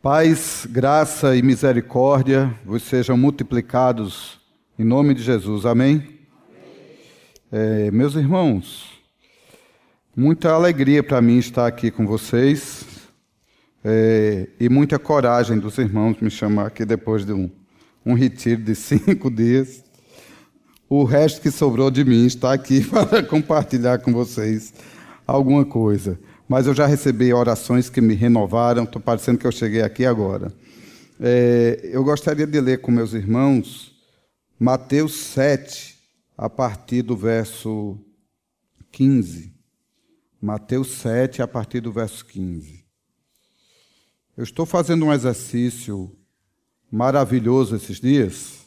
Paz, graça e misericórdia vos sejam multiplicados em nome de Jesus. Amém? É, meus irmãos, muita alegria para mim estar aqui com vocês é, e muita coragem dos irmãos me chamar aqui depois de um, um retiro de cinco dias. O resto que sobrou de mim está aqui para compartilhar com vocês alguma coisa mas eu já recebi orações que me renovaram, estou parecendo que eu cheguei aqui agora. É, eu gostaria de ler com meus irmãos Mateus 7, a partir do verso 15. Mateus 7, a partir do verso 15. Eu estou fazendo um exercício maravilhoso esses dias.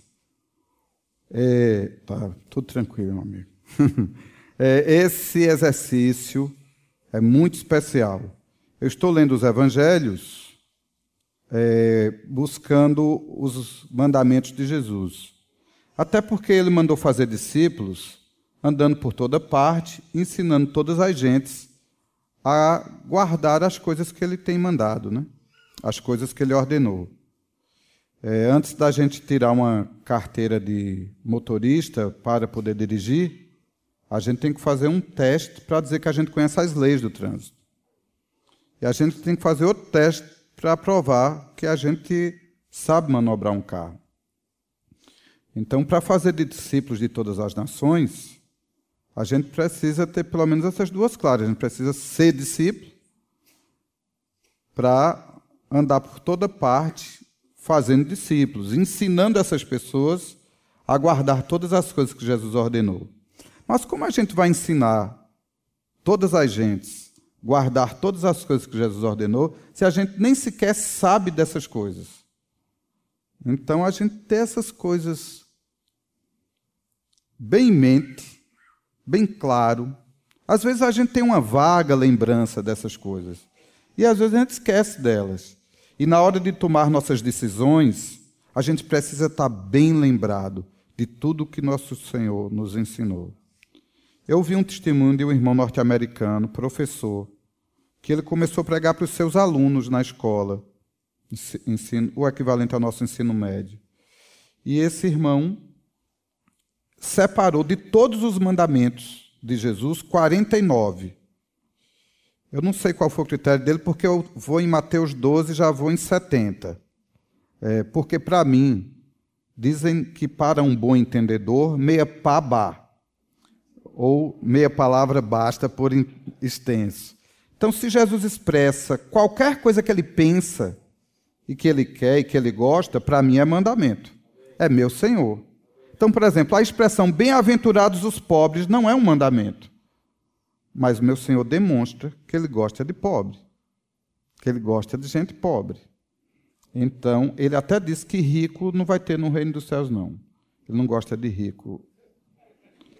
É, tá tudo tranquilo, meu amigo. É, esse exercício é muito especial. Eu estou lendo os evangelhos é, buscando os mandamentos de Jesus. Até porque ele mandou fazer discípulos andando por toda parte, ensinando todas as gentes a guardar as coisas que ele tem mandado, né? as coisas que ele ordenou. É, antes da gente tirar uma carteira de motorista para poder dirigir, a gente tem que fazer um teste para dizer que a gente conhece as leis do trânsito. E a gente tem que fazer outro teste para provar que a gente sabe manobrar um carro. Então, para fazer de discípulos de todas as nações, a gente precisa ter pelo menos essas duas claras. A gente precisa ser discípulo para andar por toda parte fazendo discípulos, ensinando essas pessoas a guardar todas as coisas que Jesus ordenou. Mas como a gente vai ensinar todas as gentes, guardar todas as coisas que Jesus ordenou, se a gente nem sequer sabe dessas coisas? Então a gente tem essas coisas bem em mente, bem claro. Às vezes a gente tem uma vaga lembrança dessas coisas. E às vezes a gente esquece delas. E na hora de tomar nossas decisões, a gente precisa estar bem lembrado de tudo que nosso Senhor nos ensinou. Eu ouvi um testemunho de um irmão norte-americano, professor, que ele começou a pregar para os seus alunos na escola, ensino, o equivalente ao nosso ensino médio. E esse irmão separou de todos os mandamentos de Jesus 49. Eu não sei qual foi o critério dele, porque eu vou em Mateus 12 e já vou em 70. É, porque, para mim, dizem que para um bom entendedor, meia pá ou meia palavra basta por extenso. Então, se Jesus expressa qualquer coisa que ele pensa e que ele quer e que ele gosta, para mim é mandamento. É meu Senhor. Então, por exemplo, a expressão bem-aventurados os pobres não é um mandamento. Mas meu Senhor demonstra que ele gosta de pobre. Que ele gosta de gente pobre. Então, ele até diz que rico não vai ter no reino dos céus, não. Ele não gosta de rico.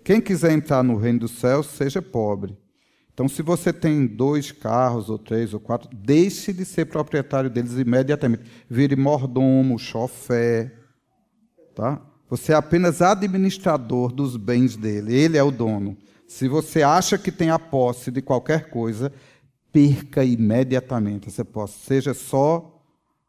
Quem quiser entrar no reino dos céus, seja pobre. Então, se você tem dois carros, ou três, ou quatro, deixe de ser proprietário deles imediatamente. Vire mordomo, chofé. Tá? Você é apenas administrador dos bens dele. Ele é o dono. Se você acha que tem a posse de qualquer coisa, perca imediatamente essa posse. Seja só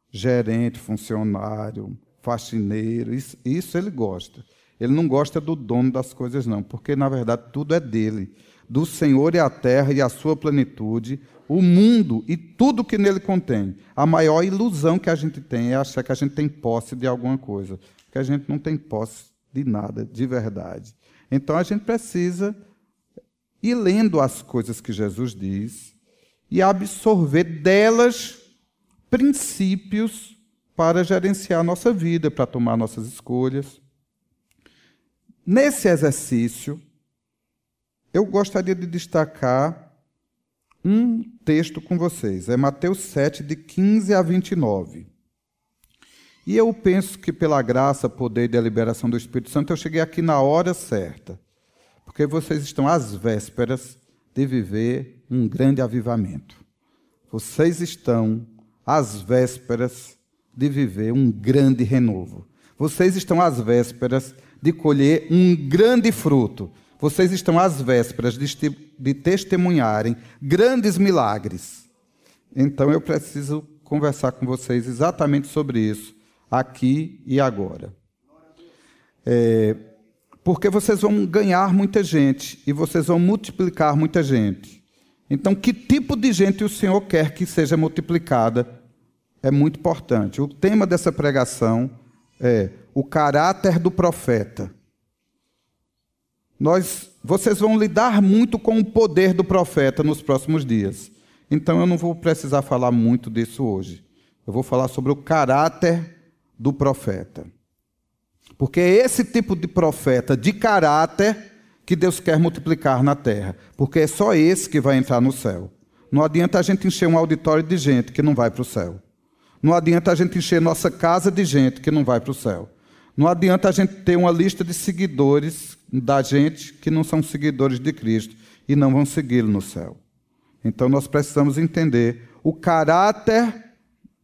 gerente, funcionário, faxineiro. Isso, isso ele gosta. Ele não gosta do dono das coisas, não, porque na verdade tudo é dele. Do Senhor é a terra e a sua plenitude, o mundo e tudo que nele contém. A maior ilusão que a gente tem é achar que a gente tem posse de alguma coisa, que a gente não tem posse de nada, de verdade. Então a gente precisa ir lendo as coisas que Jesus diz e absorver delas princípios para gerenciar a nossa vida, para tomar nossas escolhas. Nesse exercício, eu gostaria de destacar um texto com vocês. É Mateus 7, de 15 a 29. E eu penso que, pela graça, poder e deliberação do Espírito Santo, eu cheguei aqui na hora certa. Porque vocês estão às vésperas de viver um grande avivamento. Vocês estão às vésperas de viver um grande renovo. Vocês estão às vésperas de colher um grande fruto. Vocês estão às vésperas de, testemunharem grandes milagres. Então eu preciso conversar com vocês exatamente sobre isso, aqui e agora. É, porque vocês vão ganhar muita gente e vocês vão multiplicar muita gente. Então, que tipo de gente o Senhor quer que seja multiplicada é muito importante. O tema dessa pregação é o caráter do profeta. Nós, vocês vão lidar muito com o poder do profeta nos próximos dias. Então eu não vou precisar falar muito disso hoje. Eu vou falar sobre o caráter do profeta. Porque é esse tipo de profeta de caráter que Deus quer multiplicar na terra. Porque é só esse que vai entrar no céu. Não adianta a gente encher um auditório de gente que não vai para o céu. Não adianta a gente encher nossa casa de gente que não vai para o céu. Não adianta a gente ter uma lista de seguidores da gente que não são seguidores de Cristo e não vão segui-lo no céu. Então nós precisamos entender o caráter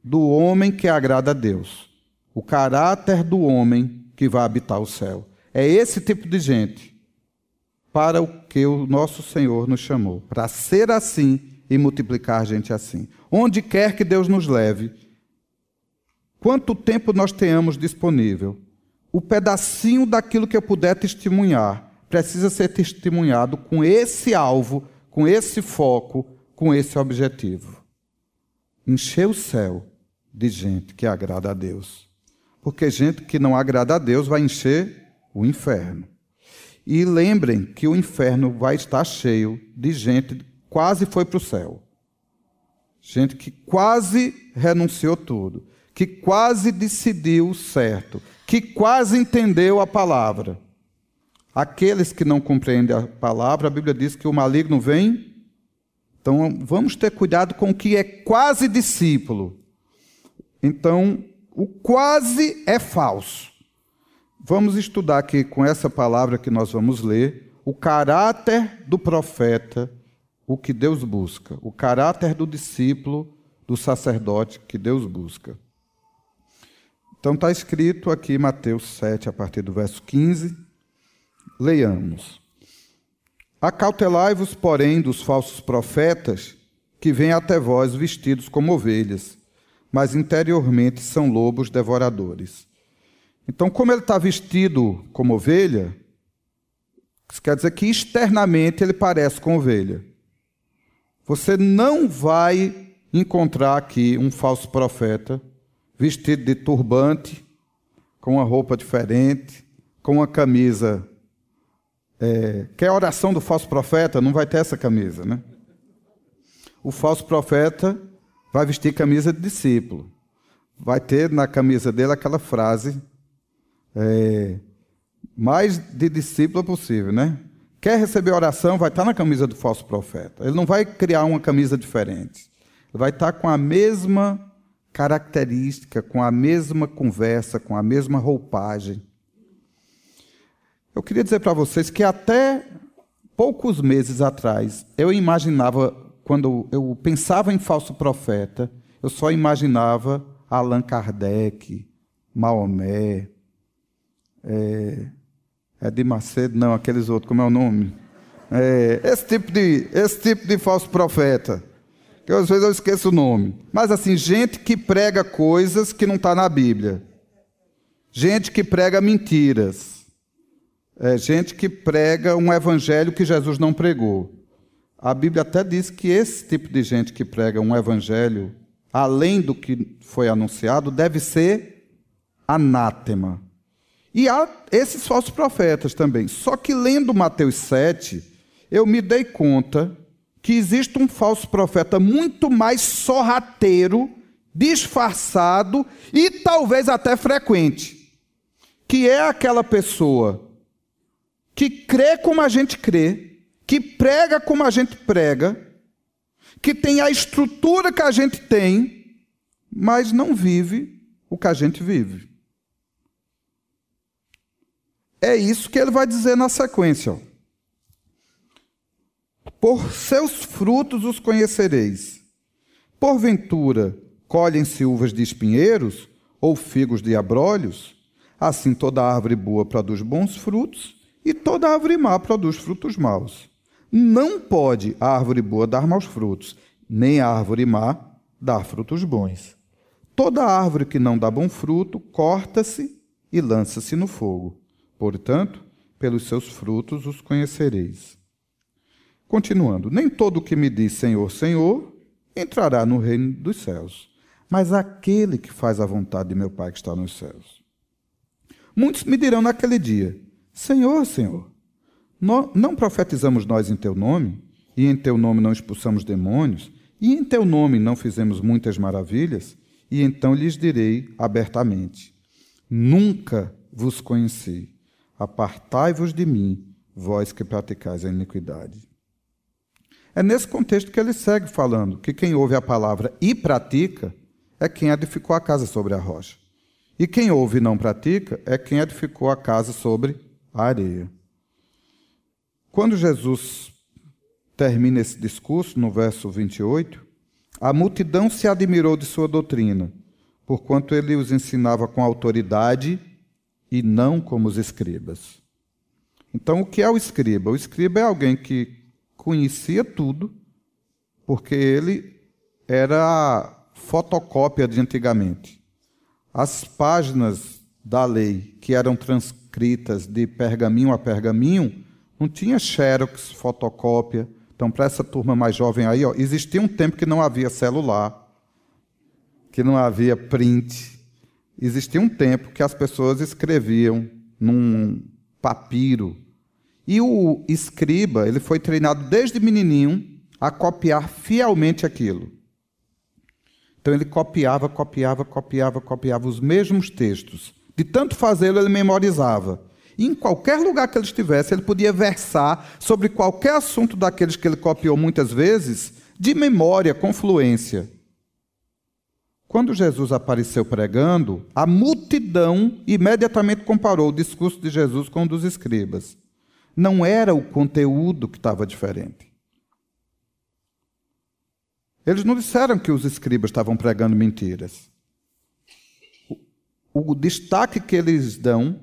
do homem que agrada a Deus. O caráter do homem que vai habitar o céu. É esse tipo de gente para o que o nosso Senhor nos chamou, para ser assim e multiplicar gente assim. Onde quer que Deus nos leve, quanto tempo nós tenhamos disponível, o pedacinho daquilo que eu puder testemunhar precisa ser testemunhado com esse alvo, com esse foco, com esse objetivo. Encher o céu de gente que agrada a Deus. Porque gente que não agrada a Deus vai encher o inferno. E lembrem que o inferno vai estar cheio de gente que quase foi para o céu. Gente que quase renunciou tudo, que quase decidiu certo, que quase entendeu a palavra. Aqueles que não compreendem a palavra, a Bíblia diz que o maligno vem. Então vamos ter cuidado com o que é quase discípulo. Então, o quase é falso. Vamos estudar aqui com essa palavra que nós vamos ler o caráter do profeta, o que Deus busca, o caráter do discípulo, do sacerdote que Deus busca. Então está escrito aqui Mateus 7, a partir do verso 15. Leiamos. Acautelai-vos, porém, dos falsos profetas que vêm até vós vestidos como ovelhas mas interiormente são lobos devoradores. Então, como ele está vestido como ovelha, isso quer dizer que externamente ele parece com ovelha. Você não vai encontrar aqui um falso profeta vestido de turbante, com uma roupa diferente, com uma camisa. É, que é oração do falso profeta, não vai ter essa camisa, né? O falso profeta vai vestir camisa de discípulo. Vai ter na camisa dele aquela frase é, mais de discípulo possível, né? Quer receber oração, vai estar na camisa do falso profeta. Ele não vai criar uma camisa diferente. Ele vai estar com a mesma característica, com a mesma conversa, com a mesma roupagem. Eu queria dizer para vocês que até poucos meses atrás eu imaginava quando eu pensava em falso profeta, eu só imaginava Allan Kardec, Maomé, é, Macedo, não, aqueles outros, como é o nome? É, esse, tipo de, esse tipo de falso profeta. Que às vezes eu esqueço o nome. Mas assim, gente que prega coisas que não está na Bíblia. Gente que prega mentiras. É, gente que prega um evangelho que Jesus não pregou. A Bíblia até diz que esse tipo de gente que prega um evangelho, além do que foi anunciado, deve ser anátema. E há esses falsos profetas também. Só que lendo Mateus 7, eu me dei conta que existe um falso profeta muito mais sorrateiro, disfarçado e talvez até frequente, que é aquela pessoa que crê como a gente crê, que prega como a gente prega, que tem a estrutura que a gente tem, mas não vive o que a gente vive. É isso que ele vai dizer na sequência. Por seus frutos os conhecereis. Porventura, colhem-se uvas de espinheiros ou figos de abrolhos? Assim toda árvore boa produz bons frutos, e toda árvore má produz frutos maus. Não pode a árvore boa dar maus frutos, nem a árvore má dar frutos bons. Toda árvore que não dá bom fruto, corta-se e lança-se no fogo. Portanto, pelos seus frutos os conhecereis. Continuando, nem todo o que me diz Senhor, Senhor, entrará no reino dos céus, mas aquele que faz a vontade de meu Pai que está nos céus. Muitos me dirão naquele dia: Senhor, Senhor, não profetizamos nós em teu nome, e em teu nome não expulsamos demônios, e em teu nome não fizemos muitas maravilhas? E então lhes direi abertamente: Nunca vos conheci. Apartai-vos de mim, vós que praticais a iniquidade. É nesse contexto que ele segue falando que quem ouve a palavra e pratica é quem edificou a casa sobre a rocha. E quem ouve e não pratica é quem edificou a casa sobre a areia. Quando Jesus termina esse discurso, no verso 28, a multidão se admirou de sua doutrina, porquanto ele os ensinava com autoridade e não como os escribas. Então, o que é o escriba? O escriba é alguém que conhecia tudo, porque ele era fotocópia de antigamente. As páginas da lei que eram transcritas de pergaminho a pergaminho, não tinha xerox, fotocópia, então, para essa turma mais jovem aí, ó, existia um tempo que não havia celular, que não havia print. Existia um tempo que as pessoas escreviam num papiro. E o escriba, ele foi treinado desde menininho a copiar fielmente aquilo. Então ele copiava, copiava, copiava, copiava os mesmos textos. De tanto fazê-lo, ele memorizava. E em qualquer lugar que ele estivesse, ele podia versar sobre qualquer assunto daqueles que ele copiou muitas vezes, de memória, com fluência. Quando Jesus apareceu pregando, a multidão imediatamente comparou o discurso de Jesus com o dos escribas. Não era o conteúdo que estava diferente. Eles não disseram que os escribas estavam pregando mentiras. O, o destaque que eles dão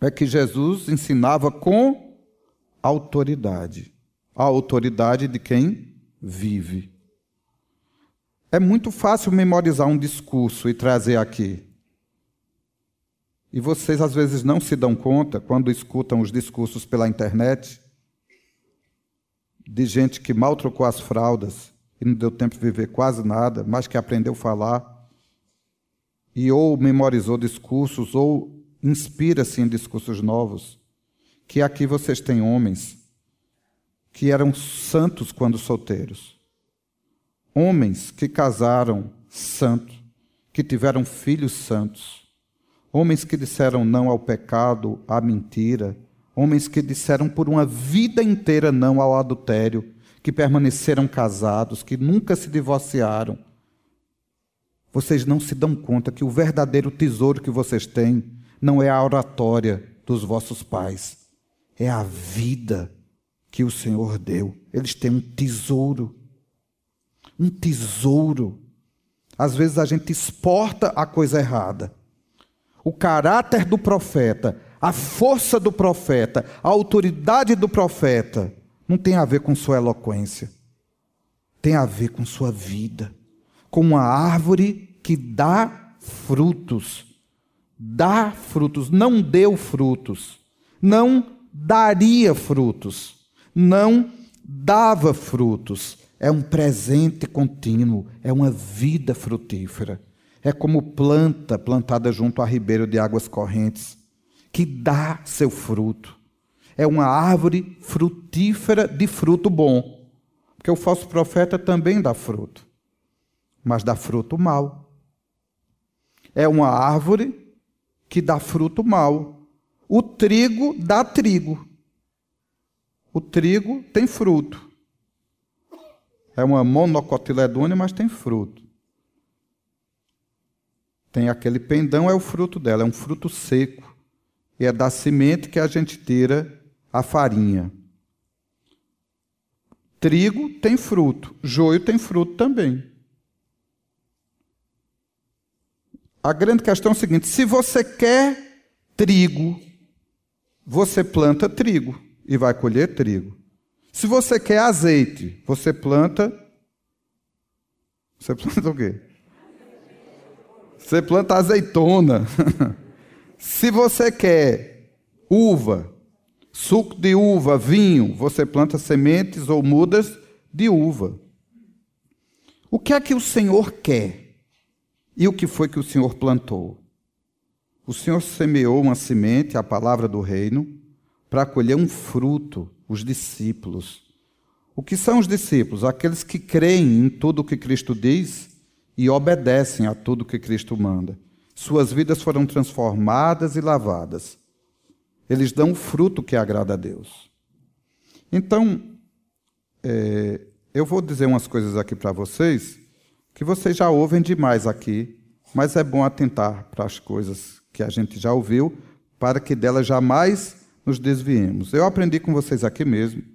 é que Jesus ensinava com autoridade a autoridade de quem vive. É muito fácil memorizar um discurso e trazer aqui. E vocês às vezes não se dão conta quando escutam os discursos pela internet de gente que mal trocou as fraldas e não deu tempo de viver quase nada, mas que aprendeu a falar e ou memorizou discursos ou inspira-se em discursos novos, que aqui vocês têm homens que eram santos quando solteiros, homens que casaram santos, que tiveram filhos santos, homens que disseram não ao pecado, à mentira, homens que disseram por uma vida inteira não ao adultério, que permaneceram casados, que nunca se divorciaram. Vocês não se dão conta que o verdadeiro tesouro que vocês têm não é a oratória dos vossos pais, é a vida que o Senhor deu. Eles têm um tesouro. Um tesouro. Às vezes a gente exporta a coisa errada. O caráter do profeta, a força do profeta, a autoridade do profeta, não tem a ver com sua eloquência. Tem a ver com sua vida. Com uma árvore que dá frutos dá frutos, não deu frutos, não daria frutos, não dava frutos. É um presente contínuo, é uma vida frutífera. É como planta plantada junto a ribeiro de águas correntes, que dá seu fruto. É uma árvore frutífera de fruto bom. Porque o falso profeta também dá fruto, mas dá fruto mau. É uma árvore que dá fruto mau. O trigo dá trigo. O trigo tem fruto. É uma monocotiledônia, mas tem fruto. Tem aquele pendão, é o fruto dela, é um fruto seco. E é da semente que a gente tira a farinha. Trigo tem fruto, joio tem fruto também. A grande questão é o seguinte: se você quer trigo, você planta trigo e vai colher trigo. Se você quer azeite, você planta Você planta o quê? Você planta azeitona. Se você quer uva, suco de uva, vinho, você planta sementes ou mudas de uva. O que é que o Senhor quer? E o que foi que o Senhor plantou? O Senhor semeou uma semente, a palavra do reino, para colher um fruto, os discípulos. O que são os discípulos? Aqueles que creem em tudo o que Cristo diz e obedecem a tudo que Cristo manda. Suas vidas foram transformadas e lavadas. Eles dão o fruto que agrada a Deus. Então, é, eu vou dizer umas coisas aqui para vocês que vocês já ouvem demais aqui, mas é bom atentar para as coisas que a gente já ouviu, para que delas jamais nos desviemos. Eu aprendi com vocês aqui mesmo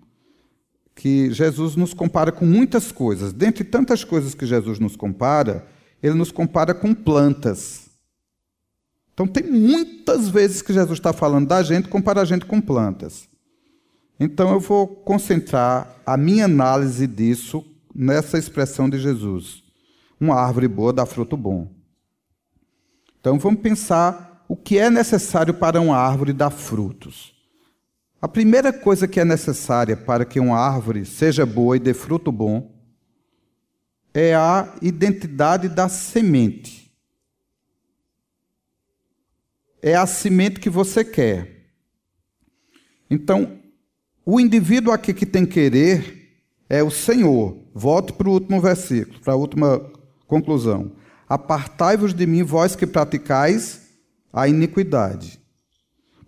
que Jesus nos compara com muitas coisas. Dentre tantas coisas que Jesus nos compara, ele nos compara com plantas. Então, tem muitas vezes que Jesus está falando da gente, compara a gente com plantas. Então, eu vou concentrar a minha análise disso nessa expressão de Jesus. Uma árvore boa dá fruto bom. Então, vamos pensar o que é necessário para uma árvore dar frutos. A primeira coisa que é necessária para que uma árvore seja boa e dê fruto bom é a identidade da semente. É a semente que você quer. Então, o indivíduo aqui que tem querer é o Senhor. Volte para o último versículo, para a última conclusão. Apartai-vos de mim, vós que praticais a iniquidade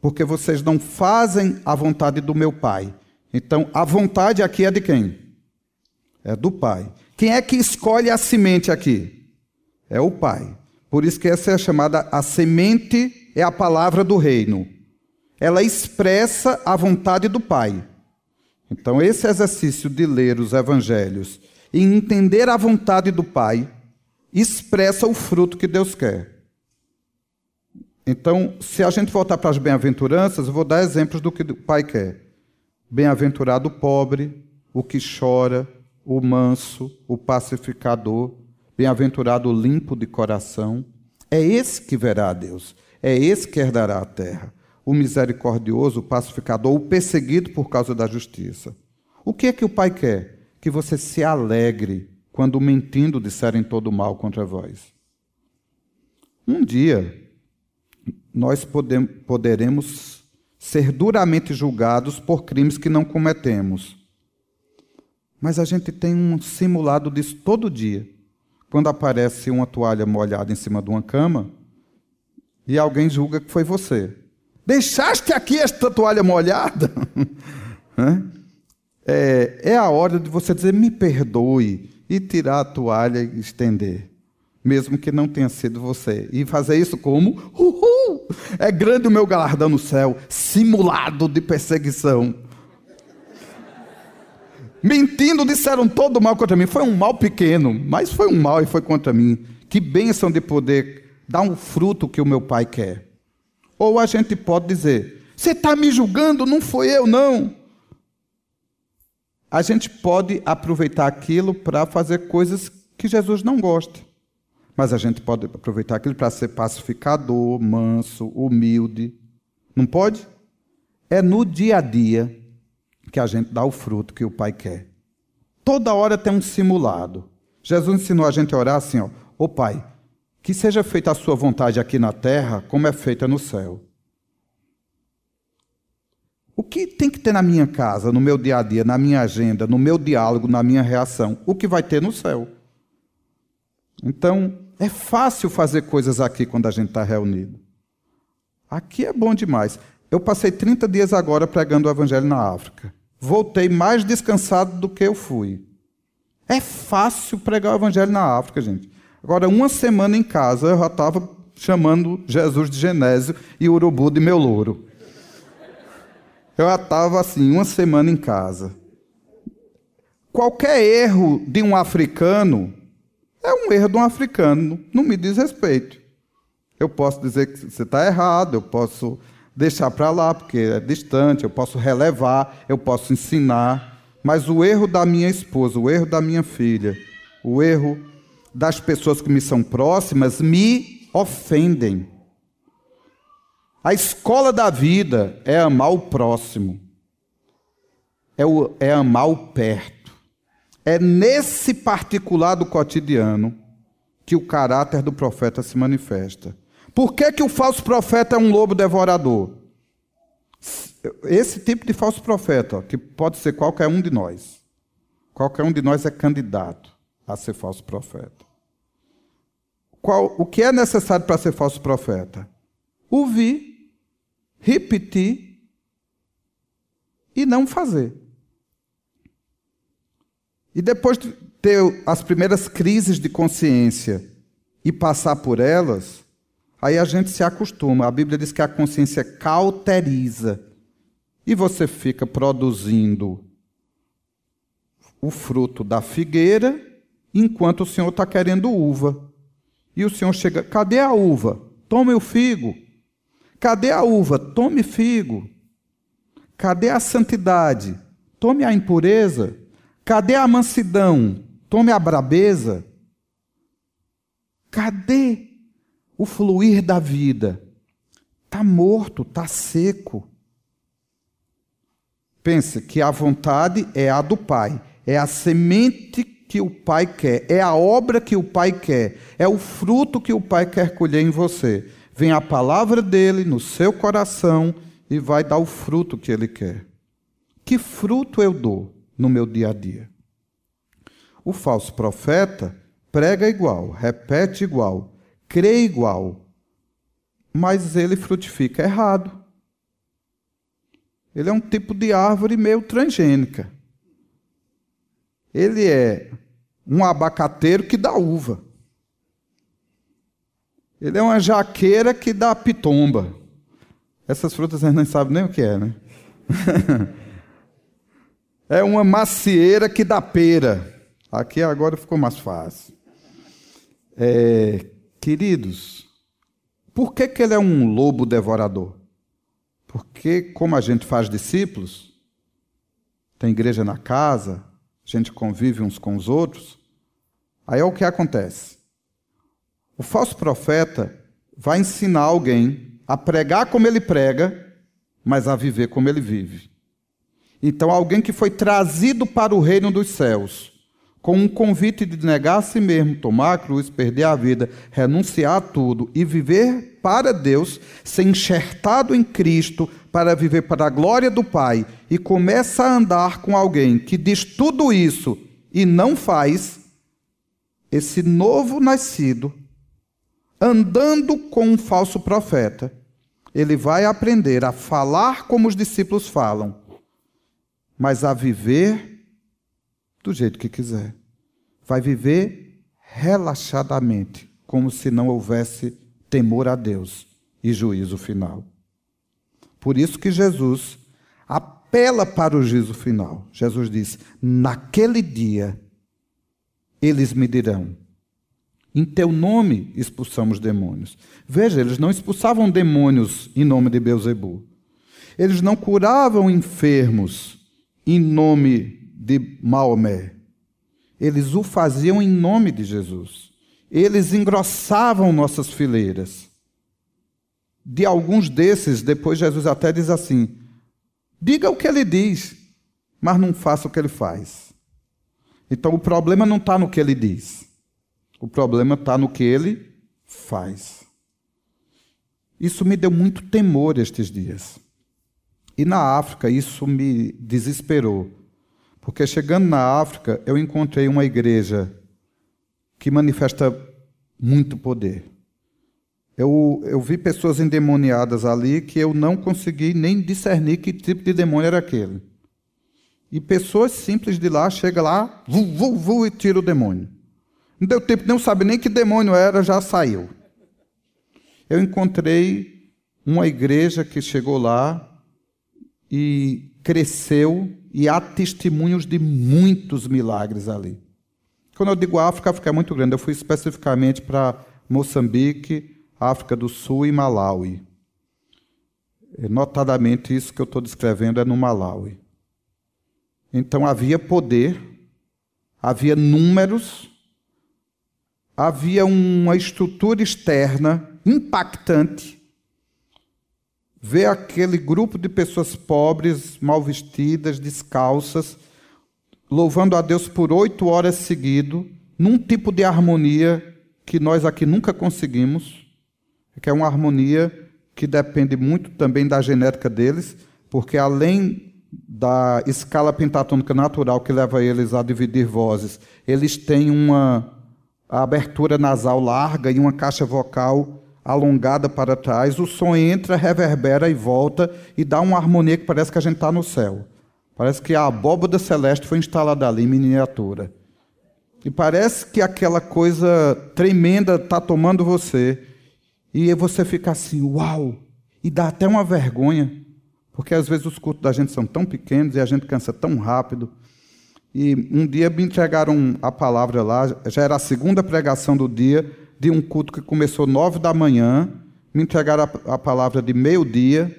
porque vocês não fazem a vontade do meu Pai. Então, a vontade aqui é de quem? É do Pai. Quem é que escolhe a semente aqui? É o Pai. Por isso que essa é chamada a semente é a palavra do reino. Ela expressa a vontade do Pai. Então, esse exercício de ler os evangelhos e entender a vontade do Pai expressa o fruto que Deus quer. Então, se a gente voltar para as bem-aventuranças, eu vou dar exemplos do que o Pai quer. Bem-aventurado o pobre, o que chora, o manso, o pacificador, bem-aventurado o limpo de coração. É esse que verá a Deus, é esse que herdará a terra. O misericordioso, o pacificador, o perseguido por causa da justiça. O que é que o Pai quer? Que você se alegre quando mentindo disserem todo mal contra vós. Um dia, nós poderemos ser duramente julgados por crimes que não cometemos. Mas a gente tem um simulado disso todo dia. Quando aparece uma toalha molhada em cima de uma cama e alguém julga que foi você. Deixaste aqui esta toalha molhada? é, é a hora de você dizer me perdoe e tirar a toalha e estender mesmo que não tenha sido você. E fazer isso como? Uhul! É grande o meu galardão no céu, simulado de perseguição. Mentindo, disseram todo mal contra mim. Foi um mal pequeno, mas foi um mal e foi contra mim. Que bênção de poder dar um fruto que o meu pai quer. Ou a gente pode dizer: Você está me julgando, não foi eu, não. A gente pode aproveitar aquilo para fazer coisas que Jesus não gosta. Mas a gente pode aproveitar aquilo para ser pacificador, manso, humilde. Não pode? É no dia a dia que a gente dá o fruto que o Pai quer. Toda hora tem um simulado. Jesus ensinou a gente a orar assim, ó: "Ô Pai, que seja feita a sua vontade aqui na terra, como é feita no céu." O que tem que ter na minha casa, no meu dia a dia, na minha agenda, no meu diálogo, na minha reação? O que vai ter no céu? Então, é fácil fazer coisas aqui quando a gente está reunido. Aqui é bom demais. Eu passei 30 dias agora pregando o Evangelho na África. Voltei mais descansado do que eu fui. É fácil pregar o Evangelho na África, gente. Agora, uma semana em casa, eu já estava chamando Jesus de Genésio e Urubu de meu louro. Eu já estava assim, uma semana em casa. Qualquer erro de um africano erro de um africano, não me diz respeito. Eu posso dizer que você está errado, eu posso deixar para lá, porque é distante, eu posso relevar, eu posso ensinar. Mas o erro da minha esposa, o erro da minha filha, o erro das pessoas que me são próximas me ofendem. A escola da vida é amar o próximo, é, o, é amar o perto. É nesse particular do cotidiano que o caráter do profeta se manifesta. Por que, que o falso profeta é um lobo devorador? Esse tipo de falso profeta, que pode ser qualquer um de nós, qualquer um de nós é candidato a ser falso profeta. Qual, o que é necessário para ser falso profeta? Ouvir, repetir e não fazer. E depois de ter as primeiras crises de consciência e passar por elas, aí a gente se acostuma. A Bíblia diz que a consciência cauteriza. E você fica produzindo o fruto da figueira, enquanto o Senhor está querendo uva. E o Senhor chega: cadê a uva? Tome o figo. Cadê a uva? Tome figo. Cadê a santidade? Tome a impureza. Cadê a mansidão? Tome a brabeza. Cadê o fluir da vida? Está morto, está seco. Pense que a vontade é a do Pai, é a semente que o Pai quer, é a obra que o Pai quer, é o fruto que o Pai quer colher em você. Vem a palavra dele no seu coração e vai dar o fruto que ele quer. Que fruto eu dou no meu dia a dia? O falso profeta prega igual, repete igual, crê igual, mas ele frutifica errado. Ele é um tipo de árvore meio transgênica. Ele é um abacateiro que dá uva. Ele é uma jaqueira que dá pitomba. Essas frutas a gente não sabe nem o que é, né? é uma macieira que dá pera. Aqui agora ficou mais fácil. É, queridos, por que, que ele é um lobo devorador? Porque, como a gente faz discípulos, tem igreja na casa, a gente convive uns com os outros, aí é o que acontece. O falso profeta vai ensinar alguém a pregar como ele prega, mas a viver como ele vive. Então, alguém que foi trazido para o reino dos céus, com um convite de negar a si mesmo, tomar a cruz, perder a vida, renunciar a tudo e viver para Deus, ser enxertado em Cristo para viver para a glória do Pai e começa a andar com alguém que diz tudo isso e não faz, esse novo nascido, andando com um falso profeta, ele vai aprender a falar como os discípulos falam, mas a viver do jeito que quiser. Vai viver relaxadamente, como se não houvesse temor a Deus e juízo final. Por isso que Jesus apela para o juízo final. Jesus diz: Naquele dia eles me dirão: Em teu nome expulsamos demônios. Veja, eles não expulsavam demônios em nome de Beuzebu. Eles não curavam enfermos em nome de Maomé. Eles o faziam em nome de Jesus. Eles engrossavam nossas fileiras. De alguns desses, depois Jesus até diz assim: diga o que ele diz, mas não faça o que ele faz. Então o problema não está no que ele diz, o problema está no que ele faz. Isso me deu muito temor estes dias. E na África isso me desesperou. Porque chegando na África, eu encontrei uma igreja que manifesta muito poder. Eu, eu vi pessoas endemoniadas ali que eu não consegui nem discernir que tipo de demônio era aquele. E pessoas simples de lá chegam lá, vu, vu, vu, e tira o demônio. Não deu tempo, não sabe nem que demônio era, já saiu. Eu encontrei uma igreja que chegou lá e cresceu e há testemunhos de muitos milagres ali. Quando eu digo África, África é muito grande. Eu fui especificamente para Moçambique, África do Sul e Malawi. Notadamente, isso que eu estou descrevendo é no Malawi. Então havia poder, havia números, havia uma estrutura externa impactante. Ver aquele grupo de pessoas pobres, mal vestidas, descalças, louvando a Deus por oito horas seguido, num tipo de harmonia que nós aqui nunca conseguimos, que é uma harmonia que depende muito também da genética deles, porque além da escala pentatônica natural que leva eles a dividir vozes, eles têm uma abertura nasal larga e uma caixa vocal alongada para trás. O som entra, reverbera e volta e dá uma harmonia que parece que a gente está no céu. Parece que a abóbada celeste foi instalada ali em miniatura. E parece que aquela coisa tremenda está tomando você. E você fica assim, uau! E dá até uma vergonha, porque às vezes os cultos da gente são tão pequenos e a gente cansa tão rápido. E um dia me entregaram a palavra lá, já era a segunda pregação do dia, de um culto que começou nove da manhã. Me entregaram a, a palavra de meio-dia.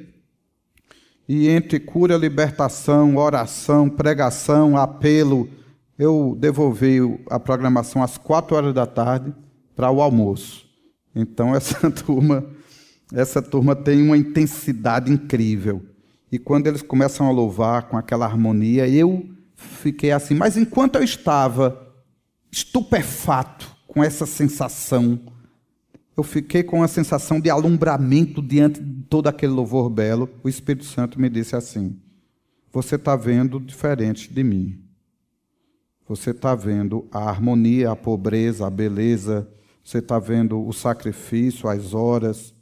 E entre cura, libertação, oração, pregação, apelo, eu devolvi a programação às quatro horas da tarde para o almoço. Então essa turma, essa turma tem uma intensidade incrível. E quando eles começam a louvar com aquela harmonia, eu fiquei assim. Mas enquanto eu estava estupefato com essa sensação, eu fiquei com a sensação de alumbramento diante de todo aquele louvor belo. O Espírito Santo me disse assim: Você está vendo diferente de mim. Você está vendo a harmonia, a pobreza, a beleza, você está vendo o sacrifício, as horas.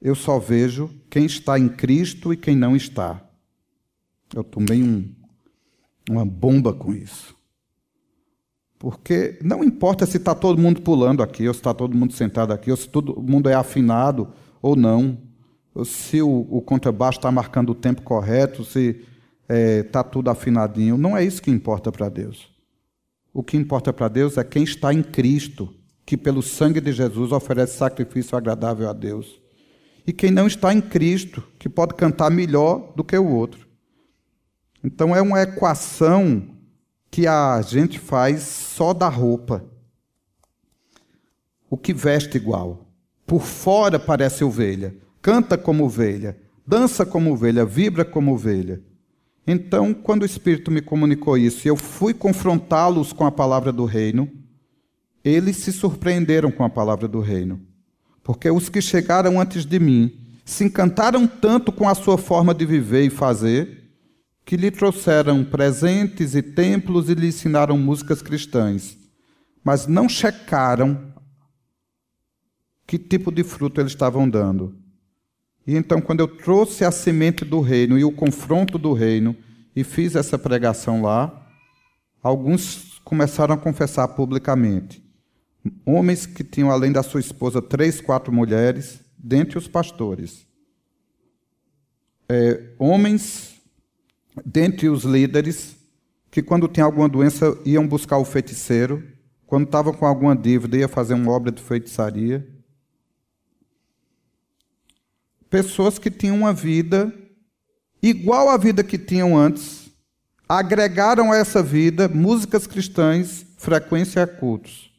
Eu só vejo quem está em Cristo e quem não está. Eu tomei um, uma bomba com isso. Porque não importa se está todo mundo pulando aqui, ou se está todo mundo sentado aqui, ou se todo mundo é afinado ou não, ou se o, o contrabaixo está marcando o tempo correto, se está é, tá tudo afinadinho. Não é isso que importa para Deus. O que importa para Deus é quem está em Cristo, que pelo sangue de Jesus oferece sacrifício agradável a Deus. E quem não está em Cristo, que pode cantar melhor do que o outro. Então é uma equação que a gente faz só da roupa. O que veste igual. Por fora parece ovelha, canta como ovelha, dança como ovelha, vibra como ovelha. Então, quando o Espírito me comunicou isso e eu fui confrontá-los com a palavra do reino, eles se surpreenderam com a palavra do reino. Porque os que chegaram antes de mim se encantaram tanto com a sua forma de viver e fazer, que lhe trouxeram presentes e templos e lhe ensinaram músicas cristãs, mas não checaram que tipo de fruto eles estavam dando. E então, quando eu trouxe a semente do reino e o confronto do reino e fiz essa pregação lá, alguns começaram a confessar publicamente. Homens que tinham, além da sua esposa, três, quatro mulheres, dentre os pastores. É, homens, dentre os líderes, que quando tinha alguma doença iam buscar o feiticeiro, quando estavam com alguma dívida ia fazer uma obra de feitiçaria pessoas que tinham uma vida igual à vida que tinham antes, agregaram a essa vida músicas cristãs, frequência a cultos.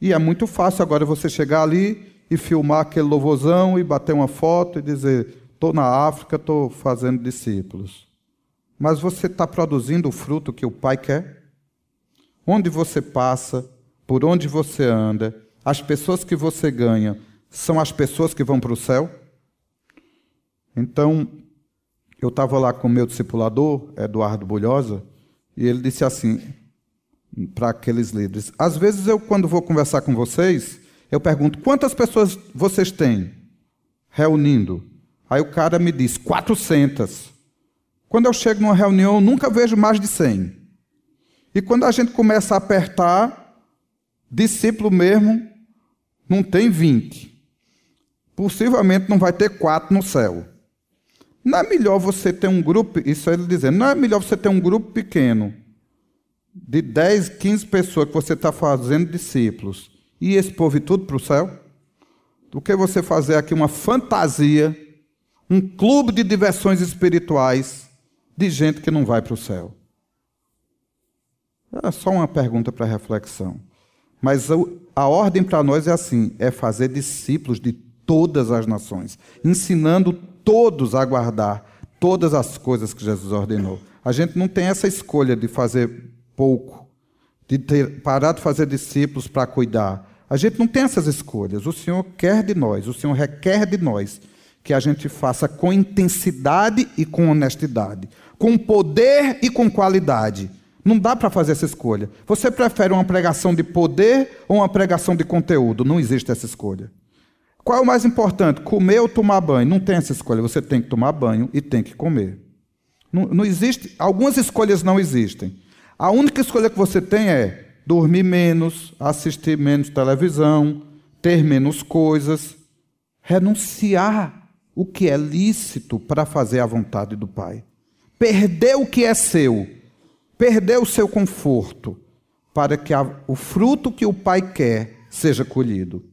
E é muito fácil agora você chegar ali e filmar aquele louvorzão e bater uma foto e dizer: estou na África, estou fazendo discípulos. Mas você está produzindo o fruto que o Pai quer? Onde você passa, por onde você anda, as pessoas que você ganha são as pessoas que vão para o céu? Então, eu estava lá com o meu discipulador, Eduardo Bulhosa, e ele disse assim para aqueles líderes: Às vezes eu, quando vou conversar com vocês, eu pergunto: quantas pessoas vocês têm reunindo? Aí o cara me diz: 400. Quando eu chego numa reunião, eu nunca vejo mais de 100. E quando a gente começa a apertar, discípulo mesmo, não tem 20. Possivelmente não vai ter quatro no céu. Não é melhor você ter um grupo, isso é ele dizendo, não é melhor você ter um grupo pequeno, de 10, 15 pessoas que você está fazendo discípulos, e esse povo tudo para o céu? Do que você fazer aqui uma fantasia, um clube de diversões espirituais de gente que não vai para o céu? É só uma pergunta para reflexão. Mas a ordem para nós é assim: é fazer discípulos de todas as nações, ensinando todos a guardar todas as coisas que Jesus ordenou. A gente não tem essa escolha de fazer pouco, de ter, parar de fazer discípulos para cuidar. A gente não tem essas escolhas. O Senhor quer de nós, o Senhor requer de nós que a gente faça com intensidade e com honestidade, com poder e com qualidade. Não dá para fazer essa escolha. Você prefere uma pregação de poder ou uma pregação de conteúdo? Não existe essa escolha. Qual é o mais importante? Comer ou tomar banho? Não tem essa escolha. Você tem que tomar banho e tem que comer. Não, não existe. Algumas escolhas não existem. A única escolha que você tem é dormir menos, assistir menos televisão, ter menos coisas, renunciar o que é lícito para fazer a vontade do Pai. Perder o que é seu, perder o seu conforto, para que a, o fruto que o Pai quer seja colhido.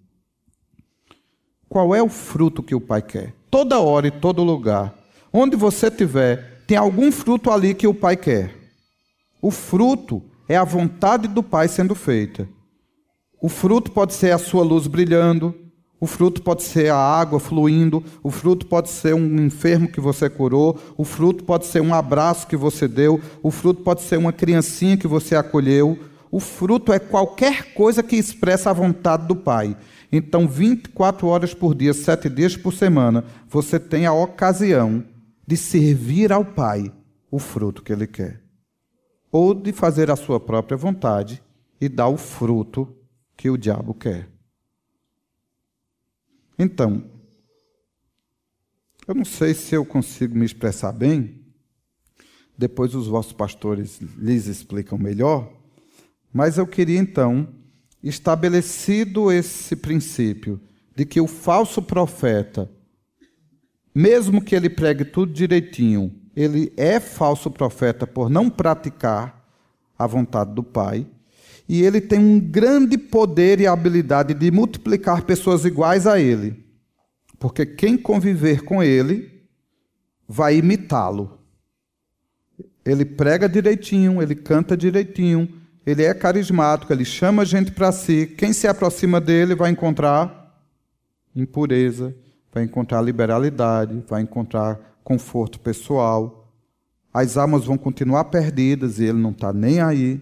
Qual é o fruto que o Pai quer? Toda hora e todo lugar, onde você estiver, tem algum fruto ali que o Pai quer. O fruto é a vontade do Pai sendo feita. O fruto pode ser a sua luz brilhando, o fruto pode ser a água fluindo, o fruto pode ser um enfermo que você curou, o fruto pode ser um abraço que você deu, o fruto pode ser uma criancinha que você acolheu. O fruto é qualquer coisa que expressa a vontade do Pai. Então, 24 horas por dia, 7 dias por semana, você tem a ocasião de servir ao Pai o fruto que Ele quer ou de fazer a sua própria vontade e dar o fruto que o diabo quer. Então, eu não sei se eu consigo me expressar bem, depois os vossos pastores lhes explicam melhor, mas eu queria então, estabelecido esse princípio de que o falso profeta, mesmo que ele pregue tudo direitinho, ele é falso profeta por não praticar a vontade do Pai, e ele tem um grande poder e habilidade de multiplicar pessoas iguais a ele. Porque quem conviver com ele vai imitá-lo. Ele prega direitinho, ele canta direitinho, ele é carismático, ele chama a gente para si. Quem se aproxima dele vai encontrar impureza, vai encontrar liberalidade, vai encontrar conforto pessoal. As almas vão continuar perdidas e ele não está nem aí.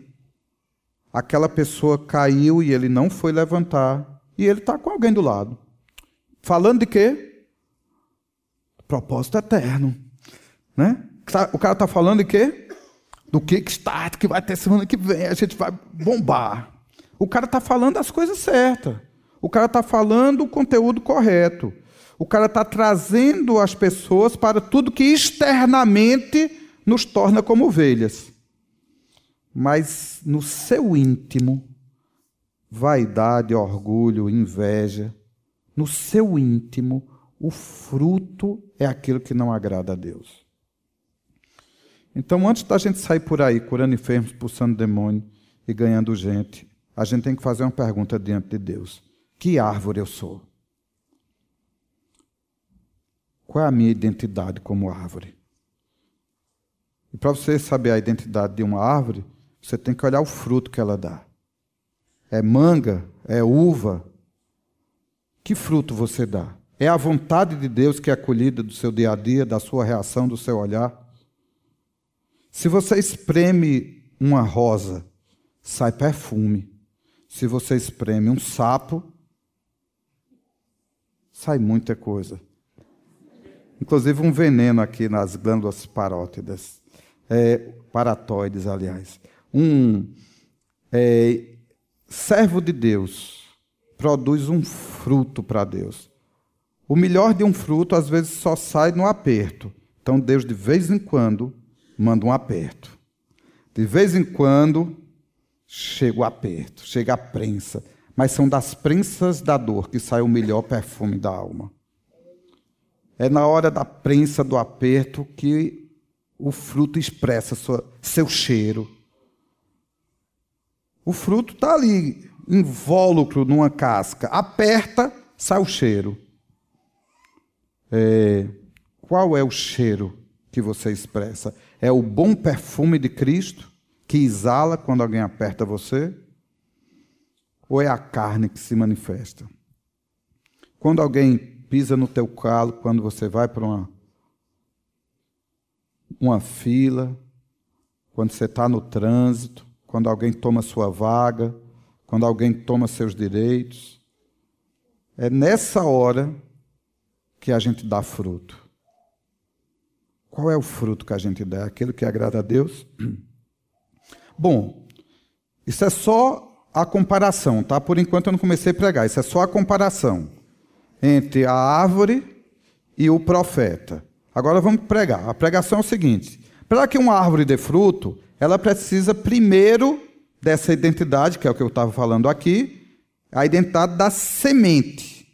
Aquela pessoa caiu e ele não foi levantar. E ele está com alguém do lado. Falando de quê? Propósito eterno. Né? Tá, o cara está falando de quê? Do Kickstart que vai ter semana que vem. A gente vai bombar. O cara está falando as coisas certas. O cara está falando o conteúdo correto. O cara está trazendo as pessoas para tudo que externamente nos torna como ovelhas. Mas no seu íntimo, vaidade, orgulho, inveja, no seu íntimo, o fruto é aquilo que não agrada a Deus. Então, antes da gente sair por aí curando enfermos, expulsando demônio e ganhando gente, a gente tem que fazer uma pergunta diante de Deus: Que árvore eu sou? Qual é a minha identidade como árvore? E para você saber a identidade de uma árvore, você tem que olhar o fruto que ela dá. É manga? É uva? Que fruto você dá? É a vontade de Deus que é acolhida do seu dia a dia, da sua reação, do seu olhar? Se você espreme uma rosa, sai perfume. Se você espreme um sapo, sai muita coisa inclusive um veneno aqui nas glândulas parótidas, é, paratóides, aliás. Um é, servo de Deus produz um fruto para Deus. O melhor de um fruto, às vezes, só sai no aperto. Então, Deus, de vez em quando, manda um aperto. De vez em quando, chega o aperto, chega a prensa. Mas são das prensas da dor que sai o melhor perfume da alma. É na hora da prensa, do aperto, que o fruto expressa seu cheiro. O fruto está ali, invólucro numa casca. Aperta, sai o cheiro. É, qual é o cheiro que você expressa? É o bom perfume de Cristo que exala quando alguém aperta você? ou é a carne que se manifesta? Quando alguém pisa no teu calo, quando você vai para uma, uma fila, quando você está no trânsito, quando alguém toma sua vaga, quando alguém toma seus direitos, é nessa hora que a gente dá fruto. Qual é o fruto que a gente dá? Aquele que agrada a Deus? Bom, isso é só a comparação, tá? Por enquanto eu não comecei a pregar, isso é só a comparação entre a árvore e o profeta. Agora vamos pregar. A pregação é o seguinte: para que uma árvore dê fruto, ela precisa primeiro dessa identidade, que é o que eu estava falando aqui, a identidade da semente.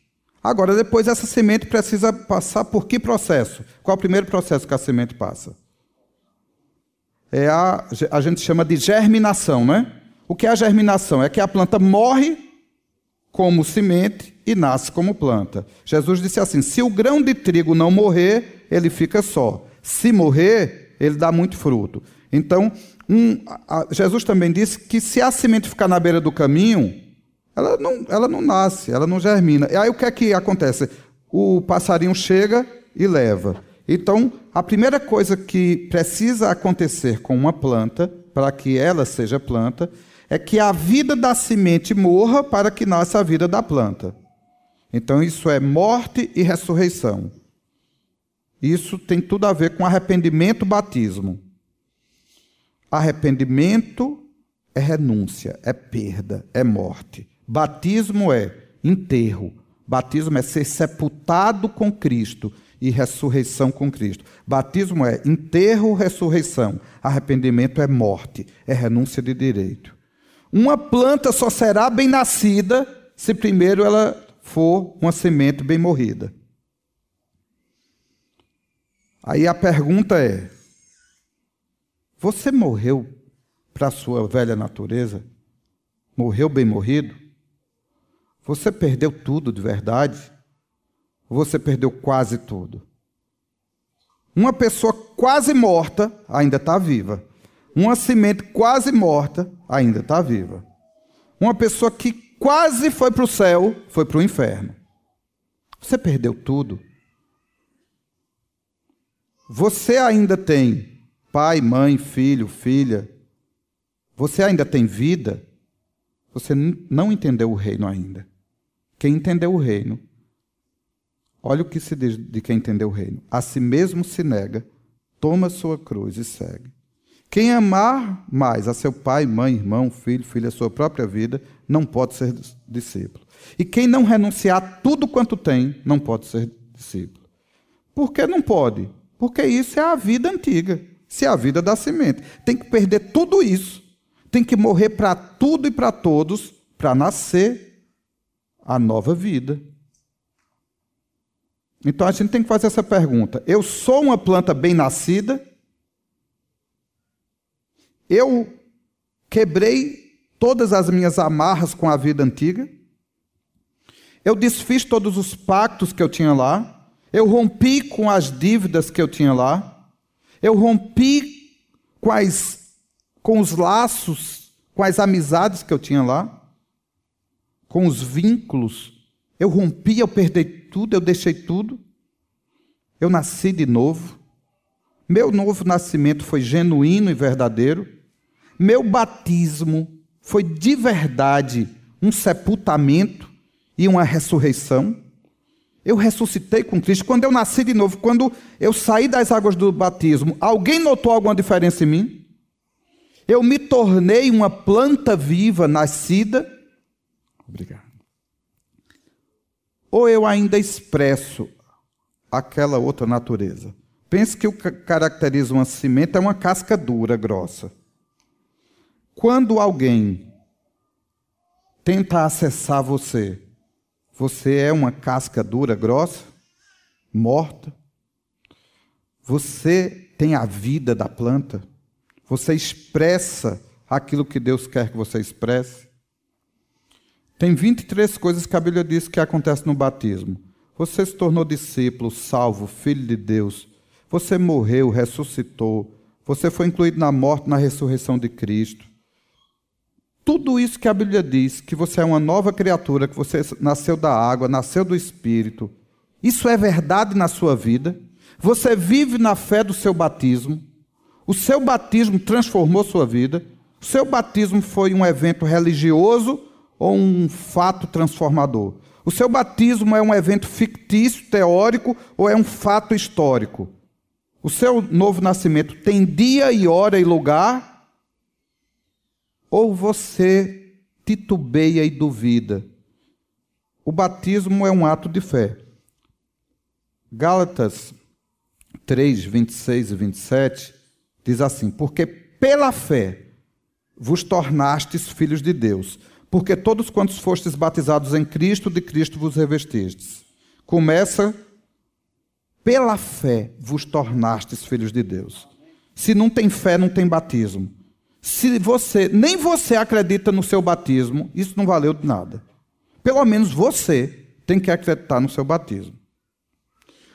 Agora, depois, essa semente precisa passar por que processo? Qual é o primeiro processo que a semente passa? É a, a gente chama de germinação, né? O que é a germinação? É que a planta morre como semente e nasce como planta. Jesus disse assim: se o grão de trigo não morrer, ele fica só. Se morrer, ele dá muito fruto. Então, um, a, Jesus também disse que se a semente ficar na beira do caminho, ela não, ela não nasce, ela não germina. E aí o que é que acontece? O passarinho chega e leva. Então, a primeira coisa que precisa acontecer com uma planta, para que ela seja planta, é que a vida da semente morra para que nasça a vida da planta. Então, isso é morte e ressurreição. Isso tem tudo a ver com arrependimento batismo. Arrependimento é renúncia, é perda, é morte. Batismo é enterro. Batismo é ser sepultado com Cristo e ressurreição com Cristo. Batismo é enterro, ressurreição. Arrependimento é morte, é renúncia de direito. Uma planta só será bem nascida se primeiro ela for uma semente bem morrida. Aí a pergunta é: você morreu para a sua velha natureza? Morreu bem morrido? Você perdeu tudo de verdade? Você perdeu quase tudo? Uma pessoa quase morta ainda está viva. Uma semente quase morta ainda está viva. Uma pessoa que quase foi para o céu foi para o inferno. Você perdeu tudo. Você ainda tem pai, mãe, filho, filha. Você ainda tem vida. Você não entendeu o reino ainda. Quem entendeu o reino, olha o que se diz de quem entendeu o reino: a si mesmo se nega, toma sua cruz e segue. Quem amar mais a seu pai, mãe, irmão, filho, filha, a sua própria vida, não pode ser discípulo. E quem não renunciar tudo quanto tem, não pode ser discípulo. Por que não pode? Porque isso é a vida antiga. Se é a vida da semente. Tem que perder tudo isso. Tem que morrer para tudo e para todos para nascer a nova vida. Então a gente tem que fazer essa pergunta: eu sou uma planta bem nascida? Eu quebrei todas as minhas amarras com a vida antiga. Eu desfiz todos os pactos que eu tinha lá. Eu rompi com as dívidas que eu tinha lá. Eu rompi as, com os laços, com as amizades que eu tinha lá. Com os vínculos. Eu rompi, eu perdi tudo, eu deixei tudo. Eu nasci de novo. Meu novo nascimento foi genuíno e verdadeiro. Meu batismo foi de verdade um sepultamento e uma ressurreição. Eu ressuscitei com Cristo. Quando eu nasci de novo, quando eu saí das águas do batismo, alguém notou alguma diferença em mim? Eu me tornei uma planta viva, nascida. Obrigado. Ou eu ainda expresso aquela outra natureza? Pense que o que caracteriza uma semente é uma casca dura, grossa. Quando alguém tenta acessar você, você é uma casca dura, grossa, morta. Você tem a vida da planta. Você expressa aquilo que Deus quer que você expresse. Tem 23 coisas que a Bíblia diz que acontecem no batismo. Você se tornou discípulo, salvo, filho de Deus. Você morreu, ressuscitou. Você foi incluído na morte, na ressurreição de Cristo. Tudo isso que a Bíblia diz, que você é uma nova criatura, que você nasceu da água, nasceu do Espírito, isso é verdade na sua vida? Você vive na fé do seu batismo? O seu batismo transformou sua vida? O seu batismo foi um evento religioso ou um fato transformador? O seu batismo é um evento fictício, teórico ou é um fato histórico? O seu novo nascimento tem dia e hora e lugar? Ou você titubeia e duvida? O batismo é um ato de fé. Gálatas 3, 26 e 27 diz assim: Porque pela fé vos tornastes filhos de Deus, porque todos quantos fostes batizados em Cristo, de Cristo vos revestistes. Começa pela fé vos tornastes filhos de Deus. Se não tem fé, não tem batismo. Se você, nem você acredita no seu batismo, isso não valeu de nada. Pelo menos você tem que acreditar no seu batismo.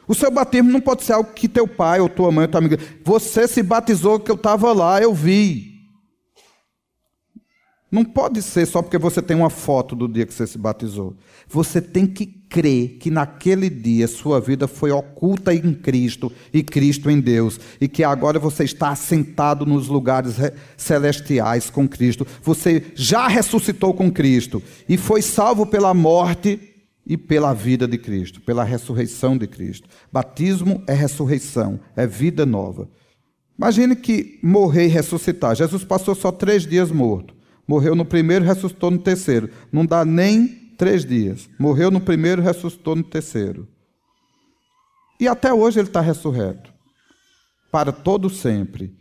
O seu batismo não pode ser algo que teu pai ou tua mãe ou tua amiga. Você se batizou que eu estava lá, eu vi. Não pode ser só porque você tem uma foto do dia que você se batizou. Você tem que crer que naquele dia sua vida foi oculta em Cristo e Cristo em Deus. E que agora você está assentado nos lugares celestiais com Cristo. Você já ressuscitou com Cristo e foi salvo pela morte e pela vida de Cristo, pela ressurreição de Cristo. Batismo é ressurreição, é vida nova. Imagine que morrer e ressuscitar. Jesus passou só três dias morto. Morreu no primeiro, ressuscitou no terceiro. Não dá nem três dias. Morreu no primeiro, ressuscitou no terceiro. E até hoje ele está ressurreto. Para todo sempre.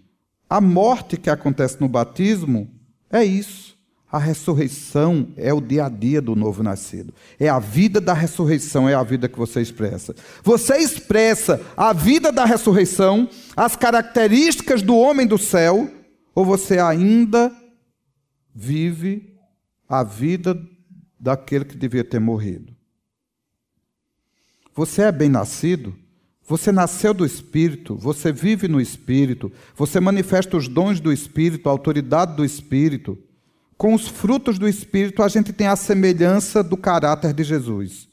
A morte que acontece no batismo é isso. A ressurreição é o dia a dia do novo nascido. É a vida da ressurreição, é a vida que você expressa. Você expressa a vida da ressurreição, as características do homem do céu, ou você ainda vive a vida daquele que devia ter morrido. Você é bem-nascido, você nasceu do Espírito, você vive no Espírito, você manifesta os dons do Espírito, a autoridade do Espírito. Com os frutos do Espírito, a gente tem a semelhança do caráter de Jesus.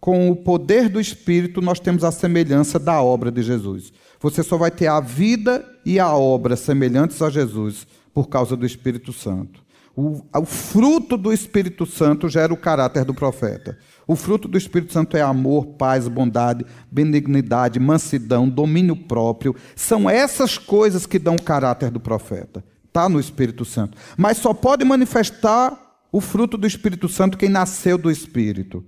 Com o poder do Espírito, nós temos a semelhança da obra de Jesus. Você só vai ter a vida e a obra semelhantes a Jesus por causa do Espírito Santo. O, o, fruto do Espírito Santo gera o caráter do profeta. O fruto do Espírito Santo é amor, paz, bondade, benignidade, mansidão, domínio próprio. São essas coisas que dão o caráter do profeta. Está no Espírito Santo. Mas só pode manifestar o fruto do Espírito Santo quem nasceu do Espírito.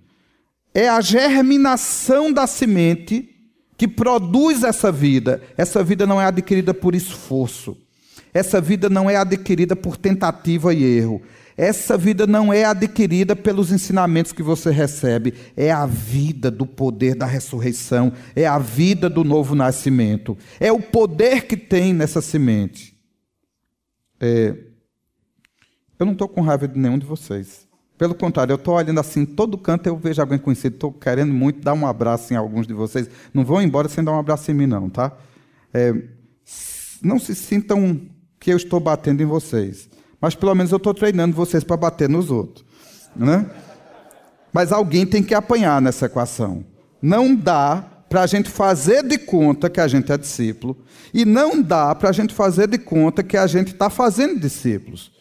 É a germinação da semente que produz essa vida. Essa vida não é adquirida por esforço. Essa vida não é adquirida por tentativa e erro. Essa vida não é adquirida pelos ensinamentos que você recebe. É a vida do poder da ressurreição. É a vida do novo nascimento. É o poder que tem nessa semente. É... Eu não estou com raiva de nenhum de vocês. Pelo contrário, eu estou olhando assim, todo canto eu vejo alguém conhecido, estou querendo muito dar um abraço em alguns de vocês. Não vão embora sem dar um abraço em mim, não, tá? É... Não se sintam que eu estou batendo em vocês. Mas pelo menos eu estou treinando vocês para bater nos outros. Né? Mas alguém tem que apanhar nessa equação. Não dá para a gente fazer de conta que a gente é discípulo, e não dá para a gente fazer de conta que a gente está fazendo discípulos.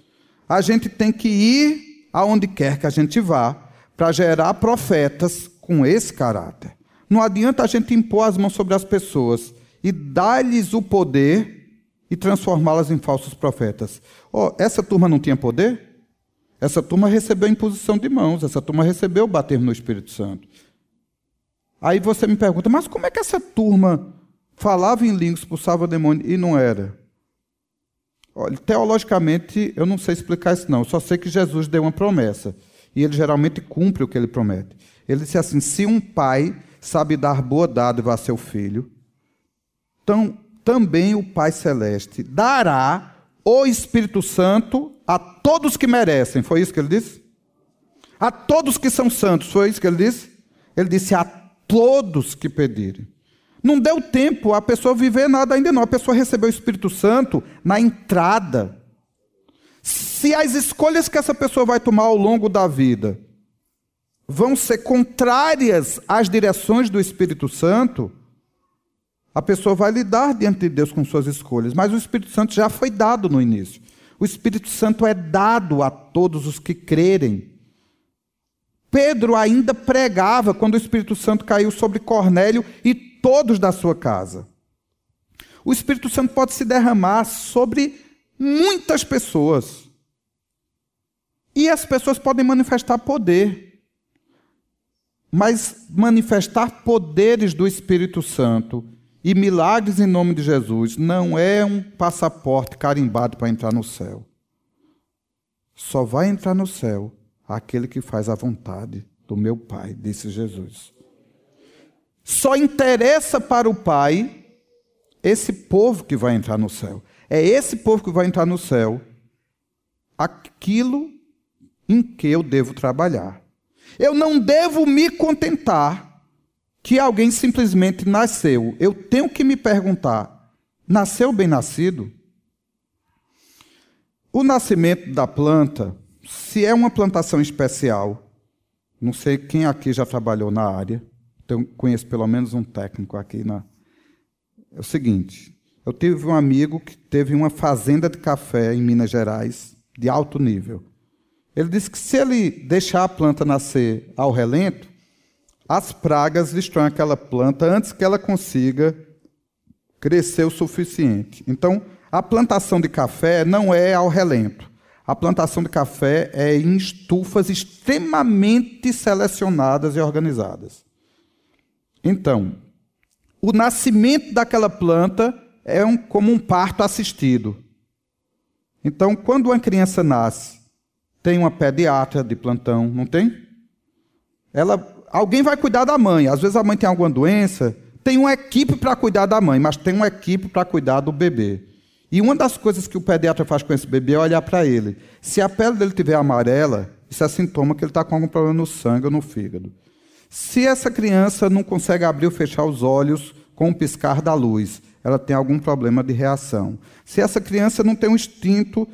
A gente tem que ir aonde quer que a gente vá para gerar profetas com esse caráter. Não adianta a gente impor as mãos sobre as pessoas e dar-lhes o poder e transformá-las em falsos profetas. Oh, essa turma não tinha poder? Essa turma recebeu imposição de mãos, essa turma recebeu bater no Espírito Santo. Aí você me pergunta, mas como é que essa turma falava em línguas, expulsava demônio e não era? Olha, teologicamente, eu não sei explicar isso não, eu só sei que Jesus deu uma promessa. E ele geralmente cumpre o que ele promete. Ele disse assim: se um pai sabe dar boa dádiva a seu filho, então também o Pai Celeste dará o Espírito Santo a todos que merecem. Foi isso que ele disse? A todos que são santos. Foi isso que ele disse? Ele disse a todos que pedirem. Não deu tempo a pessoa viver nada ainda não. A pessoa recebeu o Espírito Santo na entrada. Se as escolhas que essa pessoa vai tomar ao longo da vida vão ser contrárias às direções do Espírito Santo, a pessoa vai lidar diante de Deus com suas escolhas, mas o Espírito Santo já foi dado no início. O Espírito Santo é dado a todos os que crerem. Pedro ainda pregava quando o Espírito Santo caiu sobre Cornélio e todos da sua casa. O Espírito Santo pode se derramar sobre muitas pessoas. E as pessoas podem manifestar poder. Mas manifestar poderes do Espírito Santo e milagres em nome de Jesus não é um passaporte carimbado para entrar no céu. Só vai entrar no céu aquele que faz a vontade do meu Pai, disse Jesus. Só interessa para o Pai esse povo que vai entrar no céu. É esse povo que vai entrar no céu aquilo em que eu devo trabalhar. Eu não devo me contentar que alguém simplesmente nasceu. Eu tenho que me perguntar: nasceu bem nascido? O nascimento da planta, se é uma plantação especial, não sei quem aqui já trabalhou na área, então conheço pelo menos um técnico aqui na. É o seguinte: eu tive um amigo que teve uma fazenda de café em Minas Gerais, de alto nível. Ele disse que se ele deixar a planta nascer ao relento, as pragas destroem aquela planta antes que ela consiga crescer o suficiente. Então, a plantação de café não é ao relento. A plantação de café é em estufas extremamente selecionadas e organizadas. Então, o nascimento daquela planta é um, como um parto assistido. Então, quando uma criança nasce, tem uma pediatra de plantão, não tem? Ela alguém vai cuidar da mãe. Às vezes a mãe tem alguma doença, tem uma equipe para cuidar da mãe, mas tem uma equipe para cuidar do bebê. E uma das coisas que o pediatra faz com esse bebê é olhar para ele. Se a pele dele tiver amarela, isso é sintoma que ele está com algum problema no sangue ou no fígado. Se essa criança não consegue abrir ou fechar os olhos com o piscar da luz, ela tem algum problema de reação. Se essa criança não tem um instinto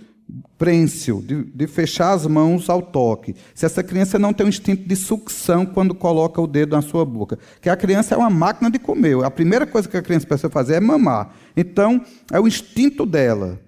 prênsil, de, de, fechar as mãos ao toque. Se essa criança não tem um instinto de sucção quando coloca o dedo na sua boca. Que a criança é uma máquina de comer. A primeira coisa que a criança precisa fazer é mamar. Então, é o instinto dela.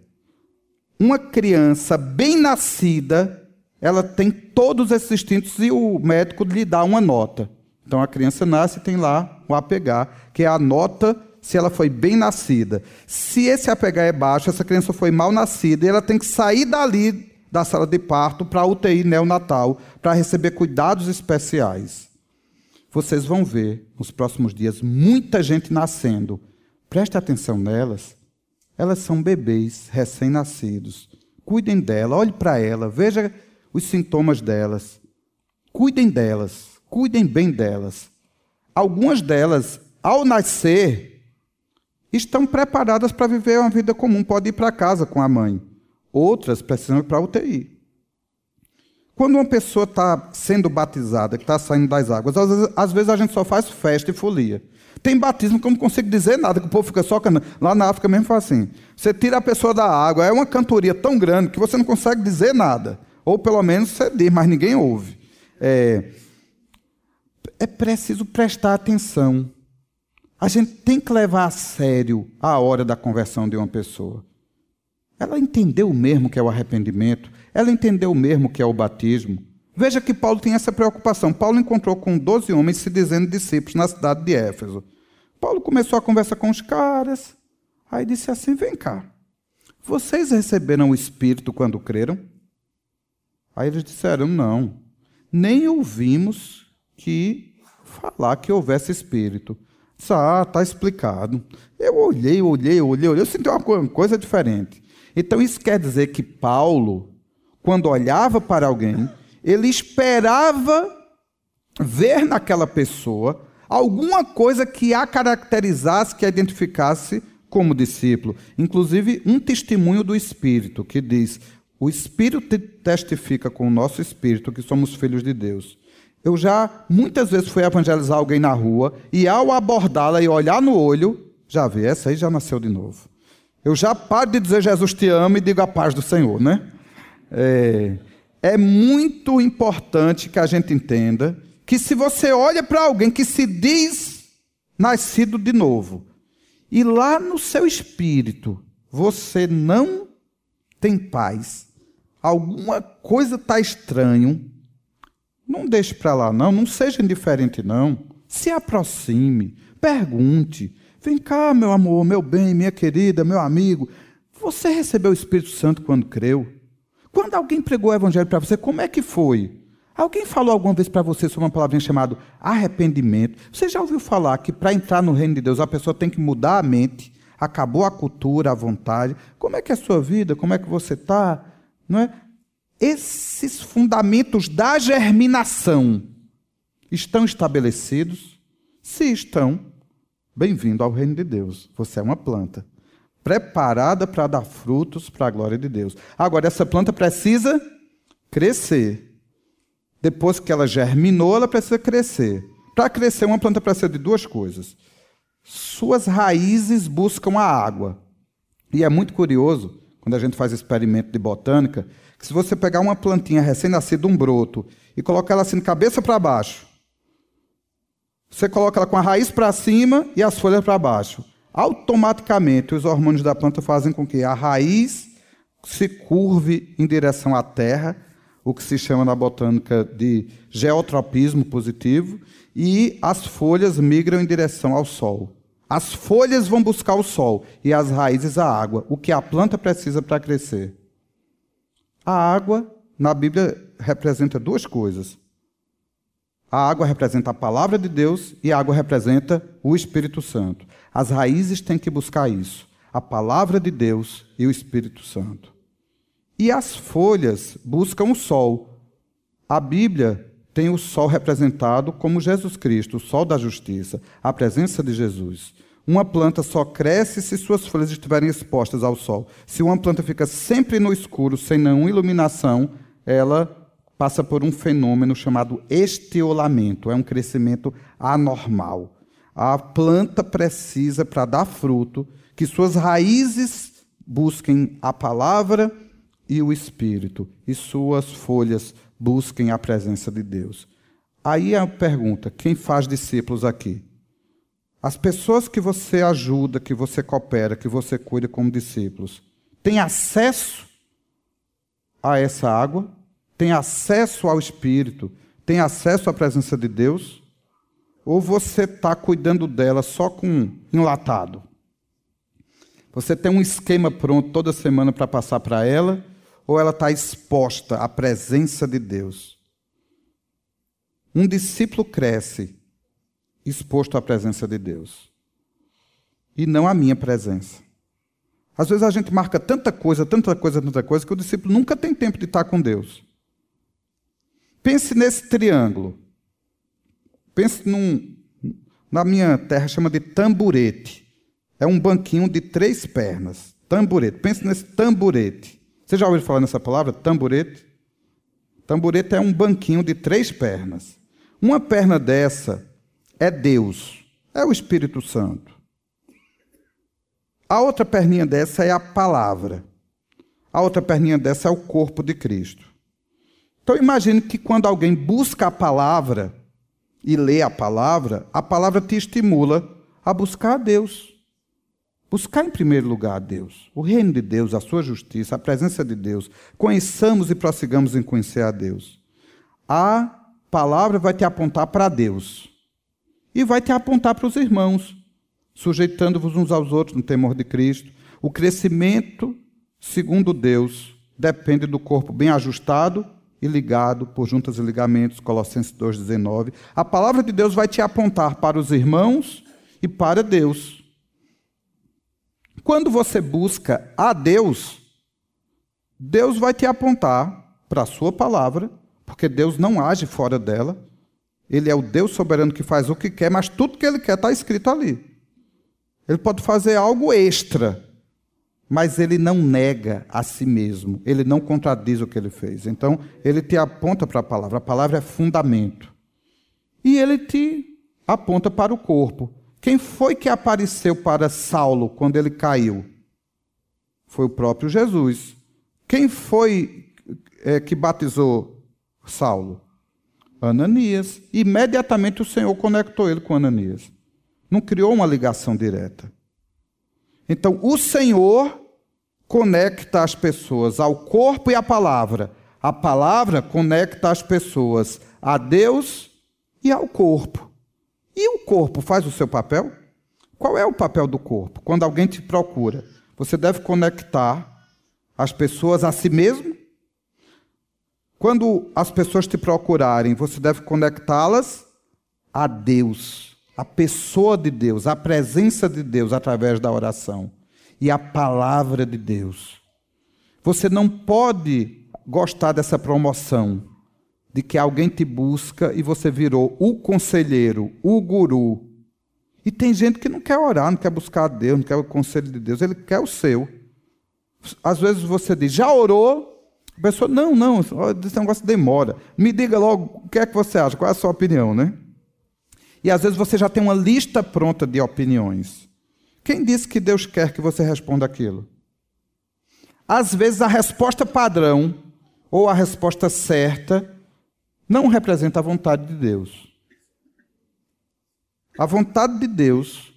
Uma criança bem nascida, ela tem todos esses instintos e o médico lhe dá uma nota. Então, a criança nasce e tem lá o apegar, que é a nota se ela foi bem nascida. Se esse APH é baixo, essa criança foi mal nascida, e ela tem que sair dali da sala de parto para a UTI neonatal para receber cuidados especiais. Vocês vão ver nos próximos dias muita gente nascendo. Preste atenção nelas. Elas são bebês recém-nascidos. Cuidem dela, olhe para ela, veja os sintomas delas. Cuidem delas, cuidem bem delas. Algumas delas, ao nascer, estão preparadas para viver uma vida comum, pode ir para casa com a mãe. Outras precisam ir para a UTI. Quando uma pessoa está sendo batizada, que está saindo das águas, às vezes, às vezes, a gente só faz festa e folia. Tem batismo que eu não consigo dizer nada, que o povo fica só cantando. Lá na África mesmo faz assim. Você tira a pessoa da água, é uma cantoria tão grande que você não consegue dizer nada. Ou pelo menos você diz, mas ninguém ouve. É, é preciso prestar atenção. A gente tem que levar a sério a hora da conversão de uma pessoa. Ela entendeu mesmo que é o arrependimento, ela entendeu mesmo que é o batismo. Veja que Paulo tem essa preocupação. Paulo encontrou com 12 homens se dizendo discípulos na cidade de Éfeso. Paulo começou a conversa com os caras, aí disse assim: Vem cá, vocês receberam o Espírito quando creram? Aí eles disseram: Não, nem ouvimos que falar que houvesse Espírito. Ah, está explicado. Eu olhei, olhei, olhei, olhei, eu senti uma coisa diferente. Então isso quer dizer que Paulo, quando olhava para alguém, ele esperava ver naquela pessoa alguma coisa que a caracterizasse, que a identificasse como discípulo. Inclusive, um testemunho do Espírito, que diz: O Espírito testifica com o nosso Espírito que somos filhos de Deus. Eu já muitas vezes fui evangelizar alguém na rua e ao abordá-la e olhar no olho, já vê, essa aí já nasceu de novo. Eu já paro de dizer Jesus te ama e digo a paz do Senhor, né? É, é muito importante que a gente entenda que se você olha para alguém que se diz nascido de novo, e lá no seu espírito você não tem paz, alguma coisa está estranho, não deixe para lá não, não seja indiferente não, se aproxime, pergunte, vem cá meu amor, meu bem, minha querida, meu amigo, você recebeu o Espírito Santo quando creu? Quando alguém pregou o Evangelho para você, como é que foi? Alguém falou alguma vez para você sobre uma palavrinha chamada arrependimento? Você já ouviu falar que para entrar no reino de Deus a pessoa tem que mudar a mente? Acabou a cultura, a vontade. Como é que é a sua vida? Como é que você está? Não é? Esses fundamentos da germinação estão estabelecidos? Se estão, bem-vindo ao reino de Deus. Você é uma planta preparada para dar frutos para a glória de Deus. Agora, essa planta precisa crescer. Depois que ela germinou, ela precisa crescer. Para crescer, uma planta precisa de duas coisas. Suas raízes buscam a água. E é muito curioso, quando a gente faz experimento de botânica, que se você pegar uma plantinha recém-nascida, um broto, e colocar ela assim de cabeça para baixo, você coloca ela com a raiz para cima e as folhas para baixo automaticamente os hormônios da planta fazem com que a raiz se curve em direção à terra, o que se chama na botânica de geotropismo positivo, e as folhas migram em direção ao sol. As folhas vão buscar o sol e as raízes a água, o que a planta precisa para crescer. A água, na Bíblia, representa duas coisas. A água representa a palavra de Deus e a água representa o Espírito Santo. As raízes têm que buscar isso: a palavra de Deus e o Espírito Santo. E as folhas buscam o sol. A Bíblia tem o sol representado como Jesus Cristo, o sol da justiça, a presença de Jesus. Uma planta só cresce se suas folhas estiverem expostas ao sol. Se uma planta fica sempre no escuro, sem nenhuma iluminação, ela passa por um fenômeno chamado estiolamento, é um crescimento anormal. A planta precisa, para dar fruto, que suas raízes busquem a palavra e o Espírito, e suas folhas busquem a presença de Deus. Aí a pergunta: quem faz discípulos aqui? As pessoas que você ajuda, que você coopera, que você cuida como discípulos, têm acesso a essa água? tem acesso ao Espírito, tem acesso à presença de Deus? Ou você está cuidando dela só com enlatado? Você tem um esquema pronto toda semana para passar para ela? Ou ela está exposta à presença de Deus? Um discípulo cresce exposto à presença de Deus. E não à minha presença. Às vezes a gente marca tanta coisa, tanta coisa, tanta coisa, que o discípulo nunca tem tempo de estar com Deus. Pense nesse triângulo. Pense num. Na minha terra chama de tamburete. É um banquinho de três pernas. Tamburete. Pense nesse tamburete. Você já ouviu falar nessa palavra, tamburete? Tamburete é um banquinho de três pernas. Uma perna dessa é Deus, é o Espírito Santo. A outra perninha dessa é a palavra. A outra perninha dessa é o corpo de Cristo. Então imagine que quando alguém busca a palavra e lê a palavra, a palavra te estimula a buscar a Deus. Buscar em primeiro lugar a Deus, o reino de Deus, a sua justiça, a presença de Deus. Conheçamos e prossigamos em conhecer a Deus. A palavra vai te apontar para Deus e vai te apontar para os irmãos, sujeitando-vos uns aos outros no temor de Cristo. O crescimento, segundo Deus, depende do corpo bem ajustado e ligado por juntas e ligamentos, Colossenses 2,19. A palavra de Deus vai te apontar para os irmãos e para Deus. Quando você busca a Deus, Deus vai te apontar para a sua palavra, porque Deus não age fora dela. Ele é o Deus soberano que faz o que quer, mas tudo que ele quer está escrito ali. Ele pode fazer algo extra mas ele não nega a si mesmo, ele não contradiz o que ele fez. Então, ele te aponta para a palavra, a palavra é fundamento. E ele te aponta para o corpo. Quem foi que apareceu para Saulo quando ele caiu? Foi o próprio Jesus. Quem foi é, que batizou Saulo? Ananias. Imediatamente o Senhor conectou ele com Ananias. Não criou uma ligação direta. Então, o Senhor conecta as pessoas ao corpo e à palavra. A palavra conecta as pessoas a Deus e ao corpo. E o corpo faz o seu papel? Qual é o papel do corpo? Quando alguém te procura, você deve conectar as pessoas a si mesmo? Quando as pessoas te procurarem, você deve conectá-las a Deus, a pessoa de Deus, a presença de Deus através da oração e a palavra de Deus. Você não pode gostar dessa promoção de que alguém te busca e você virou o conselheiro, o guru. E tem gente que não quer orar, não quer buscar a Deus, não quer o conselho de Deus, ele quer o seu. Às vezes você diz, já orou? A pessoa, não, não, esse negócio demora. Me diga logo o que é que você acha, qual é a sua opinião, né? E às vezes você já tem uma lista pronta de opiniões. Quem disse que Deus quer que você responda aquilo? Às vezes a resposta padrão ou a resposta certa não representa a vontade de Deus. A vontade de Deus,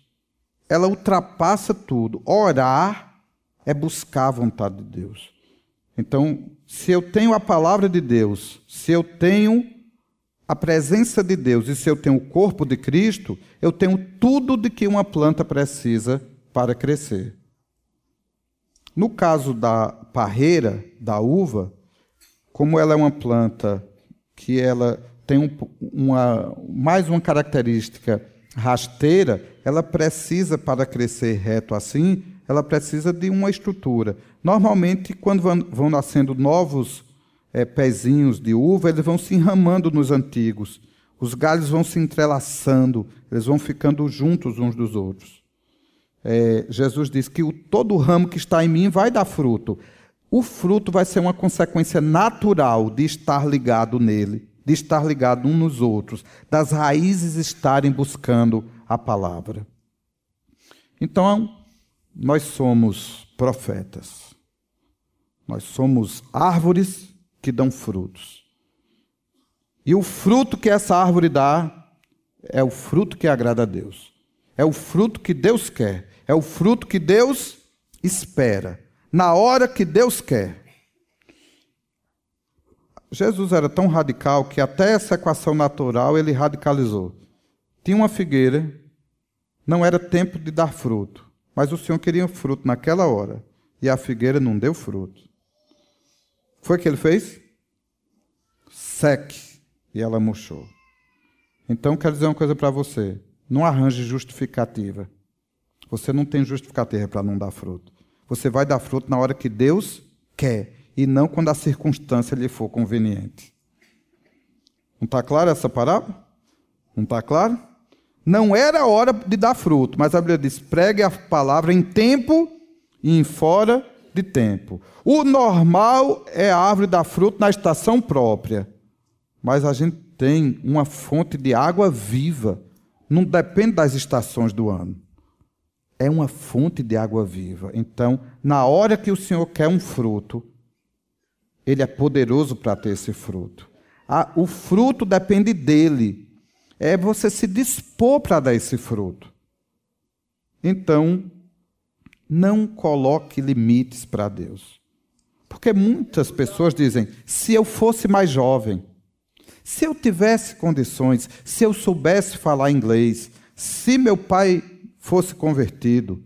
ela ultrapassa tudo. Orar é buscar a vontade de Deus. Então, se eu tenho a palavra de Deus, se eu tenho a presença de Deus e se eu tenho o corpo de Cristo, eu tenho tudo de que uma planta precisa para crescer. No caso da parreira, da uva, como ela é uma planta que ela tem um, uma, mais uma característica rasteira, ela precisa, para crescer reto assim, ela precisa de uma estrutura. Normalmente, quando vão, nascendo novos é, pezinhos de uva, eles vão se enramando nos antigos. Os galhos vão se entrelaçando, eles vão ficando juntos uns dos outros. É, Jesus diz que o, todo ramo que está em mim vai dar fruto. O fruto vai ser uma consequência natural de estar ligado nele, de estar ligado uns nos outros, das raízes estarem buscando a palavra. Então, nós somos profetas. Nós somos árvores que dão frutos. E o fruto que essa árvore dá é o fruto que agrada a Deus. É o fruto que Deus quer. É o fruto que Deus espera. Na hora que Deus quer. Jesus era tão radical que até essa equação natural ele radicalizou. Tinha uma figueira, não era tempo de dar fruto, mas o Senhor queria fruto naquela hora e a figueira não deu fruto. Foi o que ele fez? Seque. E ela murchou. Então, quero dizer uma coisa para você. Não arranje justificativa. Você não tem justificativa para não dar fruto. Você vai dar fruto na hora que Deus quer e não quando a circunstância lhe for conveniente. Não está claro essa parábola? Não está claro? Não era hora de dar fruto, mas a Bíblia diz: pregue a palavra em tempo e em fora de tempo. O normal é a árvore dar fruto na estação própria, mas a gente tem uma fonte de água viva, não depende das estações do ano. É uma fonte de água viva. Então, na hora que o Senhor quer um fruto, Ele é poderoso para ter esse fruto. o fruto depende dele. É você se dispor para dar esse fruto. Então, não coloque limites para Deus. Porque muitas pessoas dizem: se eu fosse mais jovem, se eu tivesse condições, se eu soubesse falar inglês, se meu pai fosse convertido.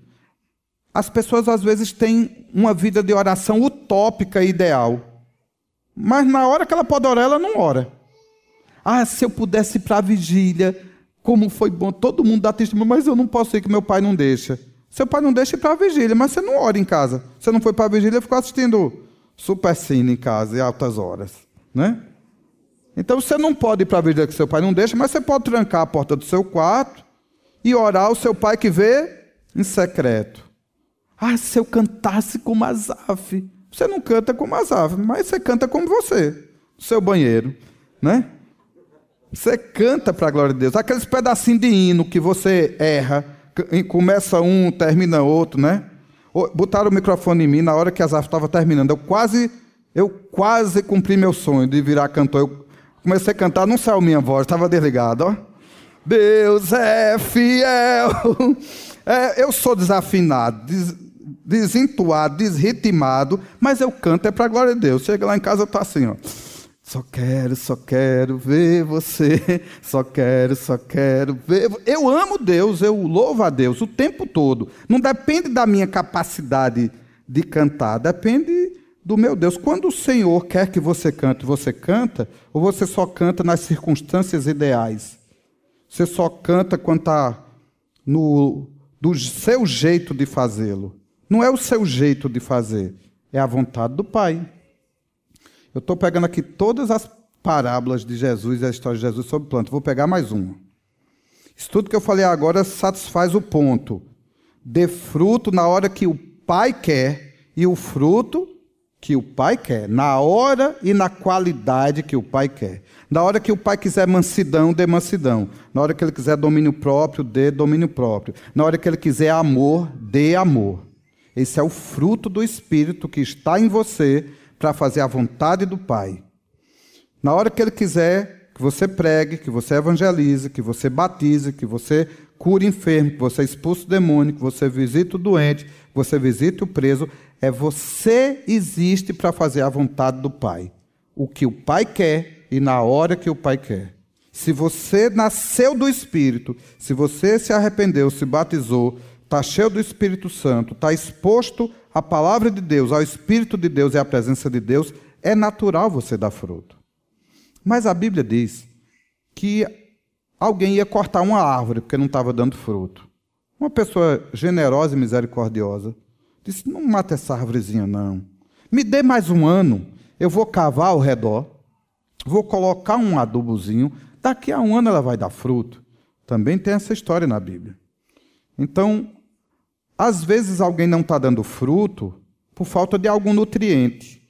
As pessoas às vezes têm uma vida de oração utópica e ideal. Mas na hora que ela pode orar, ela não ora. Ah, se eu pudesse ir para a vigília, como foi bom, todo mundo dá testemunho, mas eu não posso ir que meu pai não deixa. Seu pai não deixa ir para a vigília, mas você não ora em casa. Você não foi para a vigília, ficou assistindo super cine em casa, em altas horas. Né? Então você não pode ir para a vigília que seu pai não deixa, mas você pode trancar a porta do seu quarto e orar ao seu pai que vê em secreto. Ah, se eu cantasse como Azaf. Você não canta como Azaf, mas você canta como você, no seu banheiro, né? Você canta para a glória de Deus. Aqueles pedacinhos de hino que você erra, começa um, termina outro, né? Botaram o microfone em mim na hora que a Zaf estava terminando. Eu quase Eu quase cumpri meu sonho de virar cantor. Eu comecei a cantar, não saiu minha voz, estava desligado. Ó. Deus é fiel. É, eu sou desafinado, des, desentuado, desritimado, mas eu canto é para a glória de Deus. Chega lá em casa, eu estou assim, ó. Só quero, só quero ver você. Só quero, só quero ver. Eu amo Deus, eu louvo a Deus o tempo todo. Não depende da minha capacidade de cantar, depende do meu Deus. Quando o Senhor quer que você cante, você canta, ou você só canta nas circunstâncias ideais? Você só canta quando está no do seu jeito de fazê-lo. Não é o seu jeito de fazer, é a vontade do Pai. Eu estou pegando aqui todas as parábolas de Jesus a história de Jesus sobre planta. Vou pegar mais uma. Isso tudo que eu falei agora satisfaz o ponto. Dê fruto na hora que o Pai quer e o fruto que o pai quer, na hora e na qualidade que o pai quer. Na hora que o pai quiser mansidão, dê mansidão. Na hora que ele quiser domínio próprio, dê domínio próprio. Na hora que ele quiser amor, dê amor. Esse é o fruto do Espírito que está em você para fazer a vontade do Pai. Na hora que ele quiser que você pregue, que você evangelize, que você batize, que você cure enfermo, que você expulse o demônio, que você visite o doente, que você visite o preso, é você existe para fazer a vontade do Pai. O que o Pai quer e na hora que o Pai quer. Se você nasceu do Espírito, se você se arrependeu, se batizou, está cheio do Espírito Santo, está exposto à palavra de Deus, ao Espírito de Deus e à presença de Deus, é natural você dar fruto. Mas a Bíblia diz que alguém ia cortar uma árvore porque não estava dando fruto. Uma pessoa generosa e misericordiosa Disse: Não mata essa árvorezinha, não. Me dê mais um ano, eu vou cavar ao redor, vou colocar um adubozinho, daqui a um ano ela vai dar fruto. Também tem essa história na Bíblia. Então, às vezes alguém não está dando fruto por falta de algum nutriente.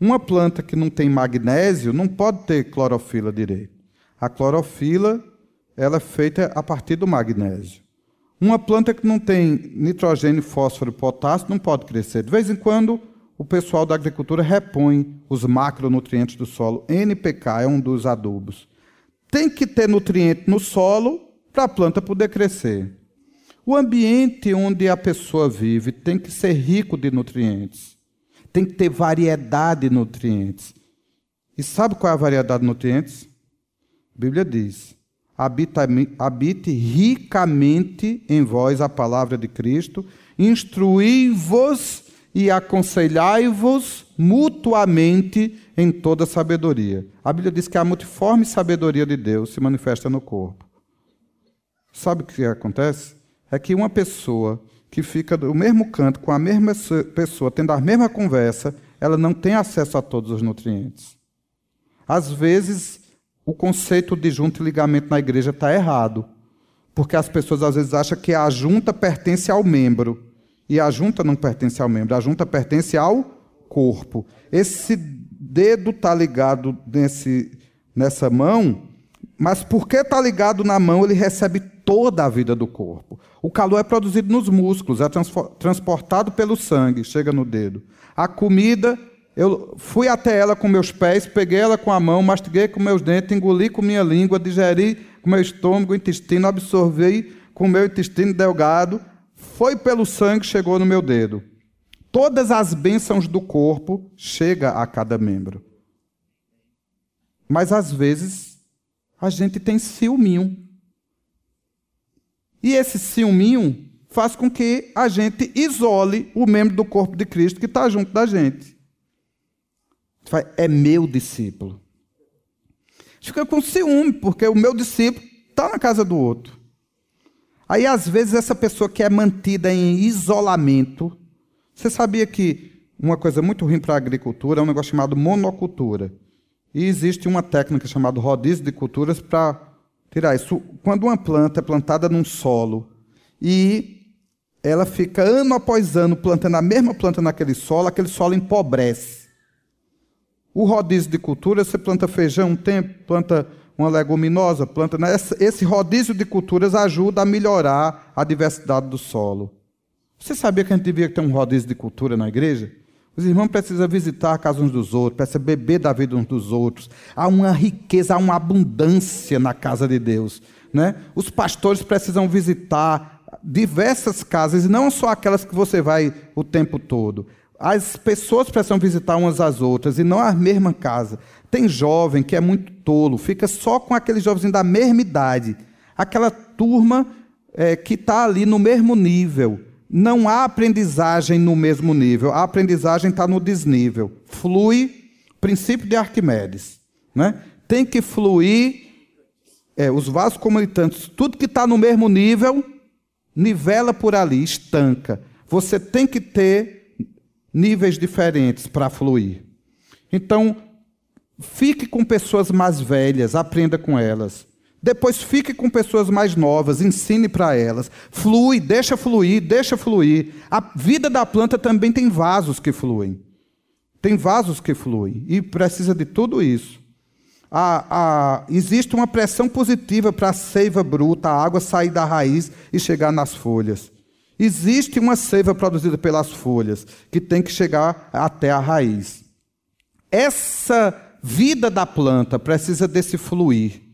Uma planta que não tem magnésio não pode ter clorofila direito. A clorofila ela é feita a partir do magnésio. Uma planta que não tem nitrogênio, fósforo e potássio não pode crescer. De vez em quando, o pessoal da agricultura repõe os macronutrientes do solo. NPK é um dos adubos. Tem que ter nutriente no solo para a planta poder crescer. O ambiente onde a pessoa vive tem que ser rico de nutrientes. Tem que ter variedade de nutrientes. E sabe qual é a variedade de nutrientes? A Bíblia diz: habite ricamente em vós a palavra de Cristo, instruí-vos e aconselhai-vos mutuamente em toda sabedoria. A Bíblia diz que a multiforme sabedoria de Deus se manifesta no corpo. Sabe o que acontece? É que uma pessoa que fica no mesmo canto com a mesma pessoa, tendo a mesma conversa, ela não tem acesso a todos os nutrientes. Às vezes, o conceito de junta e ligamento na igreja está errado. Porque as pessoas às vezes acham que a junta pertence ao membro. E a junta não pertence ao membro, a junta pertence ao corpo. Esse dedo está ligado nesse, nessa mão, mas porque está ligado na mão, ele recebe toda a vida do corpo. O calor é produzido nos músculos, é transportado pelo sangue, chega no dedo. A comida eu fui até ela com meus pés, peguei ela com a mão, mastiguei com meus dentes, engoli com minha língua, digeri com meu estômago, intestino, absorvi com meu intestino delgado, foi pelo sangue, chegou no meu dedo. Todas as bênçãos do corpo chega a cada membro. Mas às vezes a gente tem ciúminho. E esse ciúminho faz com que a gente isole o membro do corpo de Cristo que está junto da gente é meu discípulo. Fica com ciúme, porque o meu discípulo está na casa do outro. Aí, às vezes, essa pessoa que é mantida em isolamento. Você sabia que uma coisa muito ruim para a agricultura é um negócio chamado monocultura. E existe uma técnica chamada rodízio de culturas para tirar isso. Quando uma planta é plantada num solo e ela fica ano após ano plantando a mesma planta naquele solo, aquele solo empobrece. O rodízio de cultura, você planta feijão um tempo, planta uma leguminosa, planta. Né? Esse rodízio de culturas ajuda a melhorar a diversidade do solo. Você sabia que a gente devia ter um rodízio de cultura na igreja? Os irmãos precisam visitar a casa uns dos outros, precisam beber da vida uns dos outros. Há uma riqueza, há uma abundância na casa de Deus. Né? Os pastores precisam visitar diversas casas, e não só aquelas que você vai o tempo todo. As pessoas precisam visitar umas às outras, e não a mesma casa. Tem jovem que é muito tolo, fica só com aqueles jovens da mesma idade. Aquela turma é, que está ali no mesmo nível. Não há aprendizagem no mesmo nível, a aprendizagem está no desnível. Flui, princípio de Arquimedes. Né? Tem que fluir é, os vasos comunitantes, tudo que está no mesmo nível, nivela por ali, estanca. Você tem que ter níveis diferentes para fluir. Então, fique com pessoas mais velhas, aprenda com elas. Depois fique com pessoas mais novas, ensine para elas. Flui, deixa fluir, deixa fluir. A vida da planta também tem vasos que fluem. Tem vasos que fluem. E precisa de tudo isso. A, a, existe uma pressão positiva para a seiva bruta, a água sair da raiz e chegar nas folhas. Existe uma seiva produzida pelas folhas, que tem que chegar até a raiz. Essa vida da planta precisa desse fluir.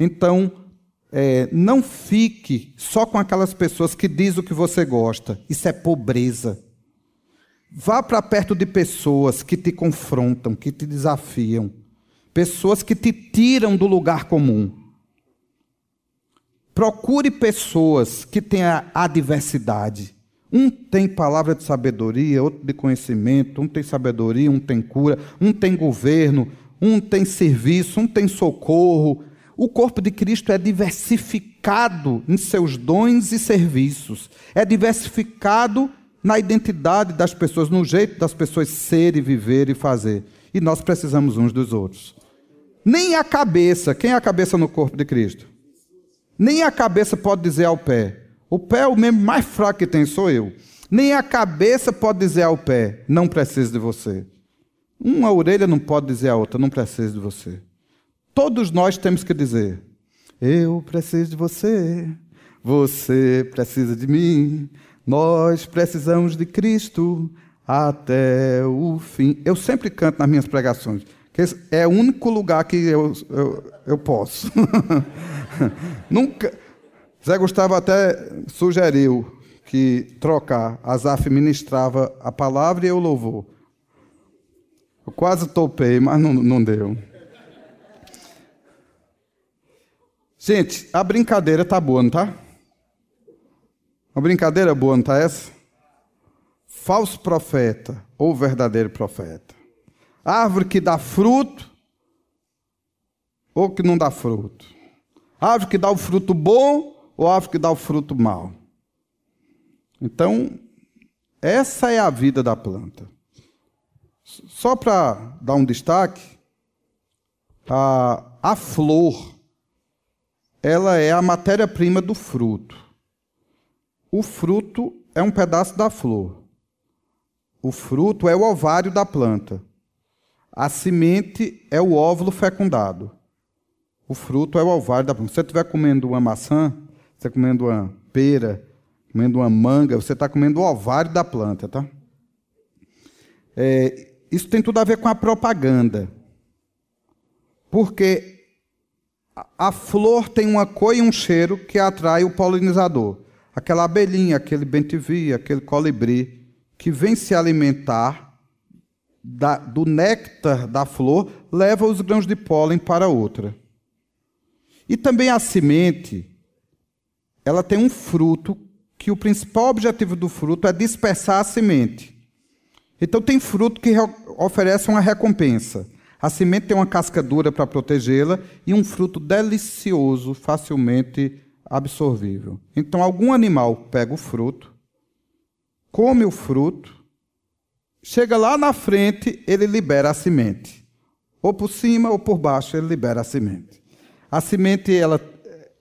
Então, é, não fique só com aquelas pessoas que diz o que você gosta. Isso é pobreza. Vá para perto de pessoas que te confrontam, que te desafiam. Pessoas que te tiram do lugar comum. Procure pessoas que têm a. Um tem palavra de sabedoria, outro de conhecimento, um tem sabedoria, um tem cura, um tem governo, um tem serviço, um tem socorro, o corpo de Cristo é diversificado em seus dons e serviços, é diversificado na identidade das pessoas, no jeito das pessoas serem, viver e fazer. E nós precisamos uns dos outros. Nem a cabeça, quem é a cabeça no corpo de Cristo? Nem a cabeça pode dizer ao pé. O pé é o membro mais fraco que tem, sou eu. Nem a cabeça pode dizer ao pé, não preciso de você. Uma orelha não pode dizer à outra, não preciso de você. Todos nós temos que dizer: Eu preciso de você, você precisa de mim, nós precisamos de Cristo até o fim. Eu sempre canto nas minhas pregações, que é o único lugar que eu, eu, eu posso. Nunca. Zé Gustavo até sugeriu que trocar. Azaf ministrava a palavra e eu louvor. Eu quase topei, mas não, não deu. Gente, a brincadeira tá boa, não tá? A brincadeira boa, não tá essa? Falso profeta ou verdadeiro profeta? Árvore que dá fruto ou que não dá fruto? Árvore que dá o fruto bom ou árvore que dá o fruto mau? Então, essa é a vida da planta. Só para dar um destaque, a, a flor ela é a matéria-prima do fruto. O fruto é um pedaço da flor. O fruto é o ovário da planta. A semente é o óvulo fecundado. O fruto é o ovário da planta. Se você estiver comendo uma maçã, você comendo uma pera, comendo uma manga, você está comendo o ovário da planta, tá? É, isso tem tudo a ver com a propaganda. Porque a flor tem uma cor e um cheiro que atrai o polinizador. Aquela abelhinha, aquele bentivi, aquele colibri, que vem se alimentar da, do néctar da flor, leva os grãos de pólen para outra. E também a semente, ela tem um fruto que o principal objetivo do fruto é dispersar a semente. Então tem fruto que oferece uma recompensa. A semente tem uma casca dura para protegê-la e um fruto delicioso, facilmente absorvível. Então, algum animal pega o fruto, come o fruto, chega lá na frente, ele libera a semente. Ou por cima ou por baixo, ele libera a semente. A semente ela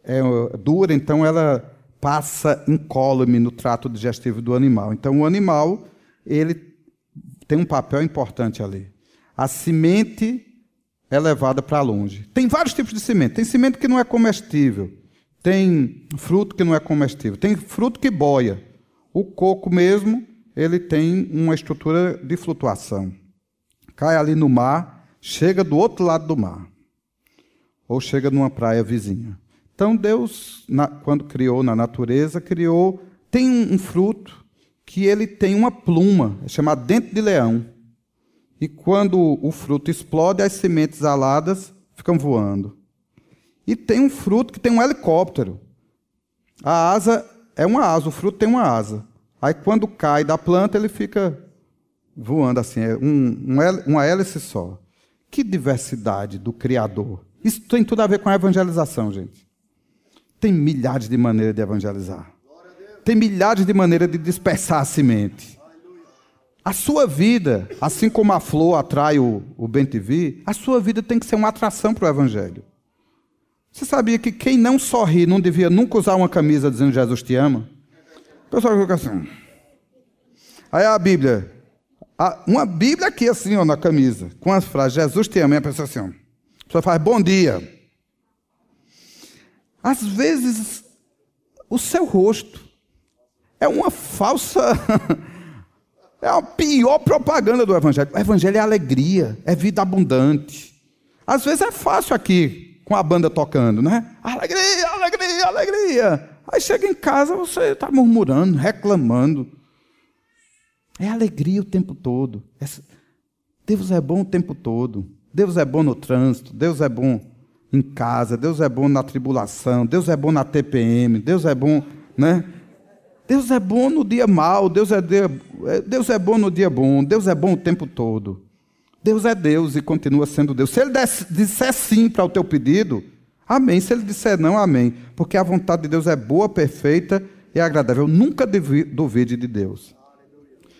é dura, então ela passa incólume no trato digestivo do animal. Então, o animal ele tem um papel importante ali a semente é levada para longe. Tem vários tipos de semente. Tem semente que não é comestível. Tem fruto que não é comestível. Tem fruto que boia. O coco mesmo, ele tem uma estrutura de flutuação. Cai ali no mar, chega do outro lado do mar. Ou chega numa praia vizinha. Então Deus, na, quando criou na natureza, criou, tem um, um fruto que ele tem uma pluma, é chamado dente de leão. E quando o fruto explode, as sementes aladas ficam voando. E tem um fruto que tem um helicóptero. A asa é uma asa, o fruto tem uma asa. Aí quando cai da planta, ele fica voando assim, é um, um, uma hélice só. Que diversidade do Criador. Isso tem tudo a ver com a evangelização, gente. Tem milhares de maneiras de evangelizar. Tem milhares de maneiras de dispersar a semente. A sua vida, assim como a flor atrai o, o bem-te-vi, a sua vida tem que ser uma atração para o Evangelho. Você sabia que quem não sorri não devia nunca usar uma camisa dizendo Jesus te ama? O pessoal fica assim. Aí a Bíblia, uma Bíblia aqui assim, ó, na camisa, com as frases Jesus te ama, e a pessoa assim, ó, a pessoa faz bom dia. Às vezes, o seu rosto é uma falsa É a pior propaganda do Evangelho. O Evangelho é alegria, é vida abundante. Às vezes é fácil aqui, com a banda tocando, né? Alegria, alegria, alegria. Aí chega em casa, você está murmurando, reclamando. É alegria o tempo todo. Deus é bom o tempo todo. Deus é bom no trânsito, Deus é bom em casa, Deus é bom na tribulação, Deus é bom na TPM, Deus é bom, né? Deus é bom no dia mal, Deus é, é, Deus é bom no dia bom, Deus é bom o tempo todo. Deus é Deus e continua sendo Deus. Se Ele disser sim para o teu pedido, amém. Se Ele disser não, amém. Porque a vontade de Deus é boa, perfeita e agradável. Nunca duvide de Deus.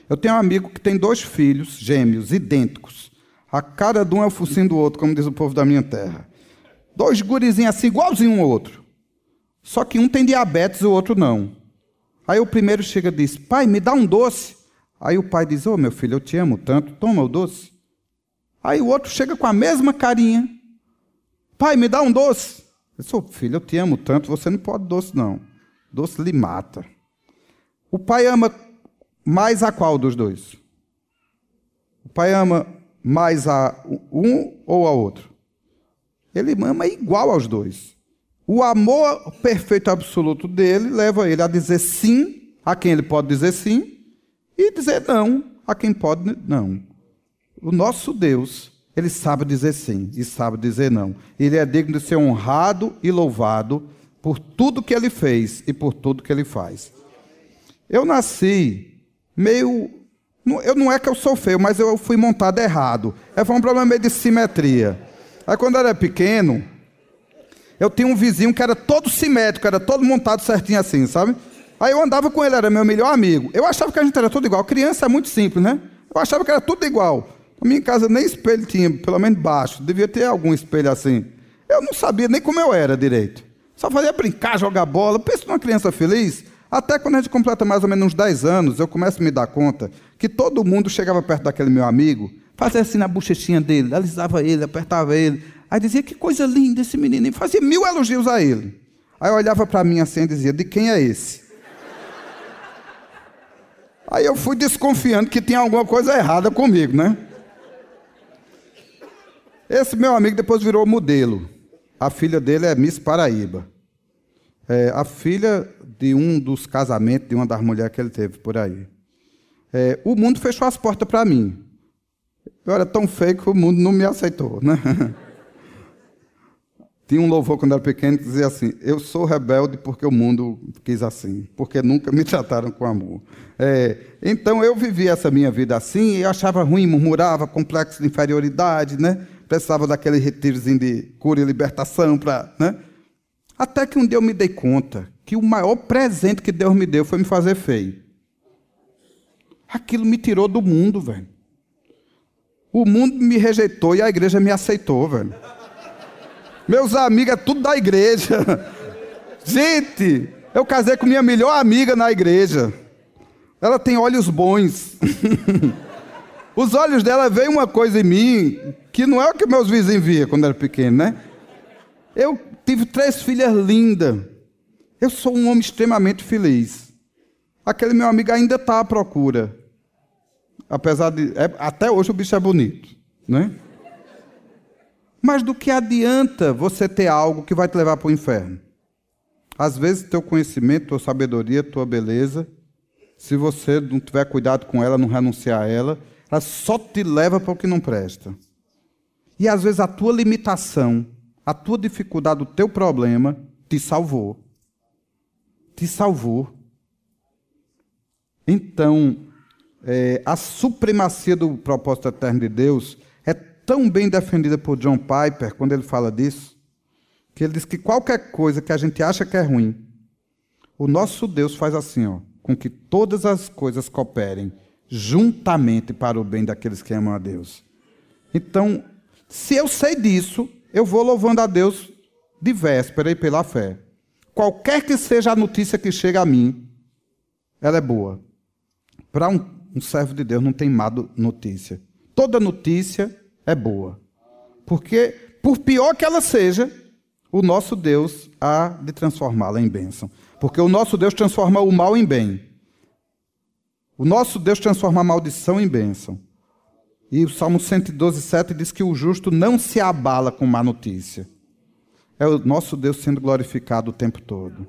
Eu tenho um amigo que tem dois filhos gêmeos, idênticos. A cara de um é o focinho do outro, como diz o povo da minha terra. Dois gurizinhos assim, igualzinho um ao outro. Só que um tem diabetes e o outro não. Aí o primeiro chega e diz: Pai, me dá um doce. Aí o pai diz: Ô oh, meu filho, eu te amo tanto, toma o doce. Aí o outro chega com a mesma carinha: Pai, me dá um doce. Eu oh, filho, eu te amo tanto, você não pode doce, não. Doce lhe mata. O pai ama mais a qual dos dois? O pai ama mais a um ou a outro? Ele ama igual aos dois. O amor perfeito absoluto dele leva ele a dizer sim a quem ele pode dizer sim e dizer não a quem pode não. O nosso Deus, ele sabe dizer sim e sabe dizer não. Ele é digno de ser honrado e louvado por tudo que ele fez e por tudo que ele faz. Eu nasci meio. Eu não é que eu sou feio, mas eu fui montado errado. É um problema meio de simetria. Aí quando eu era pequeno, eu tinha um vizinho que era todo simétrico, era todo montado certinho assim, sabe? Aí eu andava com ele, era meu melhor amigo. Eu achava que a gente era tudo igual. Criança é muito simples, né? Eu achava que era tudo igual. Na minha casa nem espelho tinha, pelo menos baixo. Devia ter algum espelho assim. Eu não sabia nem como eu era direito. Só fazia brincar, jogar bola. Pensa numa criança feliz. Até quando a gente completa mais ou menos uns 10 anos, eu começo a me dar conta que todo mundo chegava perto daquele meu amigo, fazia assim na bochechinha dele, alisava ele, apertava ele. Aí dizia, que coisa linda esse menino. E fazia mil elogios a ele. Aí olhava para mim assim e dizia, de quem é esse? Aí eu fui desconfiando que tinha alguma coisa errada comigo, né? Esse meu amigo depois virou modelo. A filha dele é Miss Paraíba. É, a filha de um dos casamentos de uma das mulheres que ele teve por aí. É, o mundo fechou as portas para mim. Eu era tão feio que o mundo não me aceitou, né? Tinha um louvor quando era pequeno que dizia assim: Eu sou rebelde porque o mundo quis assim, porque nunca me trataram com amor. É, então eu vivia essa minha vida assim e achava ruim, murmurava, complexo de inferioridade, né? Precisava daquele retirozinho de cura e libertação para. Né? Até que um dia eu me dei conta que o maior presente que Deus me deu foi me fazer feio. Aquilo me tirou do mundo, velho. O mundo me rejeitou e a igreja me aceitou, velho. Meus amigos é tudo da igreja. Gente, eu casei com minha melhor amiga na igreja. Ela tem olhos bons. Os olhos dela veem uma coisa em mim que não é o que meus vizinhos via quando era pequeno, né? Eu tive três filhas lindas. Eu sou um homem extremamente feliz. Aquele meu amigo ainda está à procura. Apesar de. É, até hoje o bicho é bonito, né? Mas do que adianta você ter algo que vai te levar para o inferno? Às vezes, teu conhecimento, tua sabedoria, tua beleza, se você não tiver cuidado com ela, não renunciar a ela, ela só te leva para o que não presta. E às vezes a tua limitação, a tua dificuldade, o teu problema, te salvou. Te salvou. Então, é, a supremacia do propósito eterno de Deus tão bem defendida por John Piper, quando ele fala disso, que ele diz que qualquer coisa que a gente acha que é ruim, o nosso Deus faz assim, ó, com que todas as coisas cooperem juntamente para o bem daqueles que amam a Deus. Então, se eu sei disso, eu vou louvando a Deus de véspera e pela fé. Qualquer que seja a notícia que chega a mim, ela é boa. Para um, um servo de Deus não tem má notícia. Toda notícia é boa. Porque, por pior que ela seja, o nosso Deus há de transformá-la em bênção. Porque o nosso Deus transforma o mal em bem. O nosso Deus transforma a maldição em bênção. E o Salmo 112, 7 diz que o justo não se abala com má notícia. É o nosso Deus sendo glorificado o tempo todo.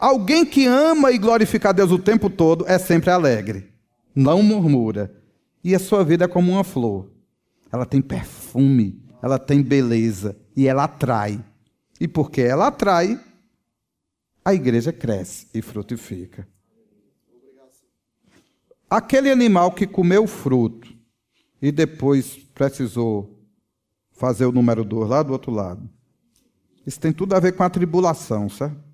Alguém que ama e glorifica a Deus o tempo todo é sempre alegre, não murmura. E a sua vida é como uma flor. Ela tem perfume, ela tem beleza e ela atrai. E porque ela atrai, a igreja cresce e frutifica. Aquele animal que comeu o fruto e depois precisou fazer o número 2 lá do outro lado. Isso tem tudo a ver com a tribulação, certo?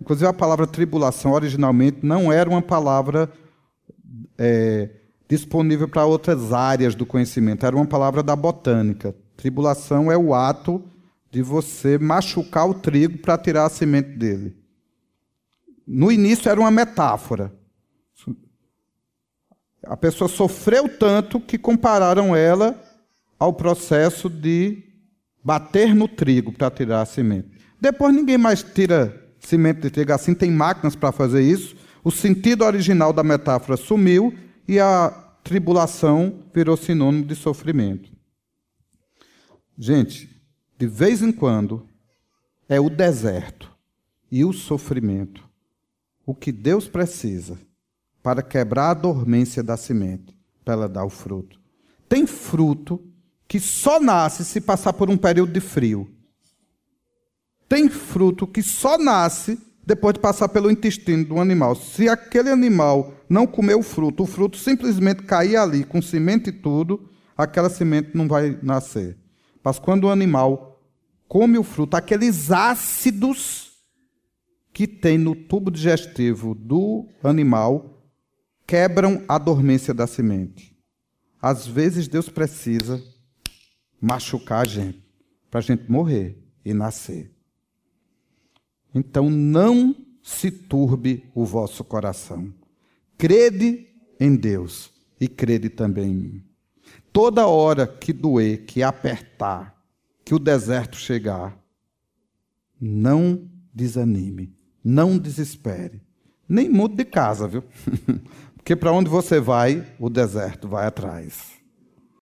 Inclusive, a palavra tribulação originalmente não era uma palavra é, disponível para outras áreas do conhecimento, era uma palavra da botânica. Tribulação é o ato de você machucar o trigo para tirar a semente dele. No início era uma metáfora. A pessoa sofreu tanto que compararam ela ao processo de bater no trigo para tirar a semente. Depois ninguém mais tira semente de trigo assim, tem máquinas para fazer isso. O sentido original da metáfora sumiu e a tribulação virou sinônimo de sofrimento. Gente, de vez em quando é o deserto e o sofrimento o que Deus precisa para quebrar a dormência da semente, para ela dar o fruto. Tem fruto que só nasce se passar por um período de frio. Tem fruto que só nasce depois de passar pelo intestino do animal. Se aquele animal não comer o fruto, o fruto simplesmente cair ali com semente e tudo, aquela semente não vai nascer. Mas quando o animal come o fruto, aqueles ácidos que tem no tubo digestivo do animal quebram a dormência da semente. Às vezes Deus precisa machucar a gente para a gente morrer e nascer. Então não se turbe o vosso coração. Crede em Deus e crede também em mim. Toda hora que doer, que apertar, que o deserto chegar, não desanime, não desespere. Nem mude de casa, viu? Porque para onde você vai, o deserto vai atrás.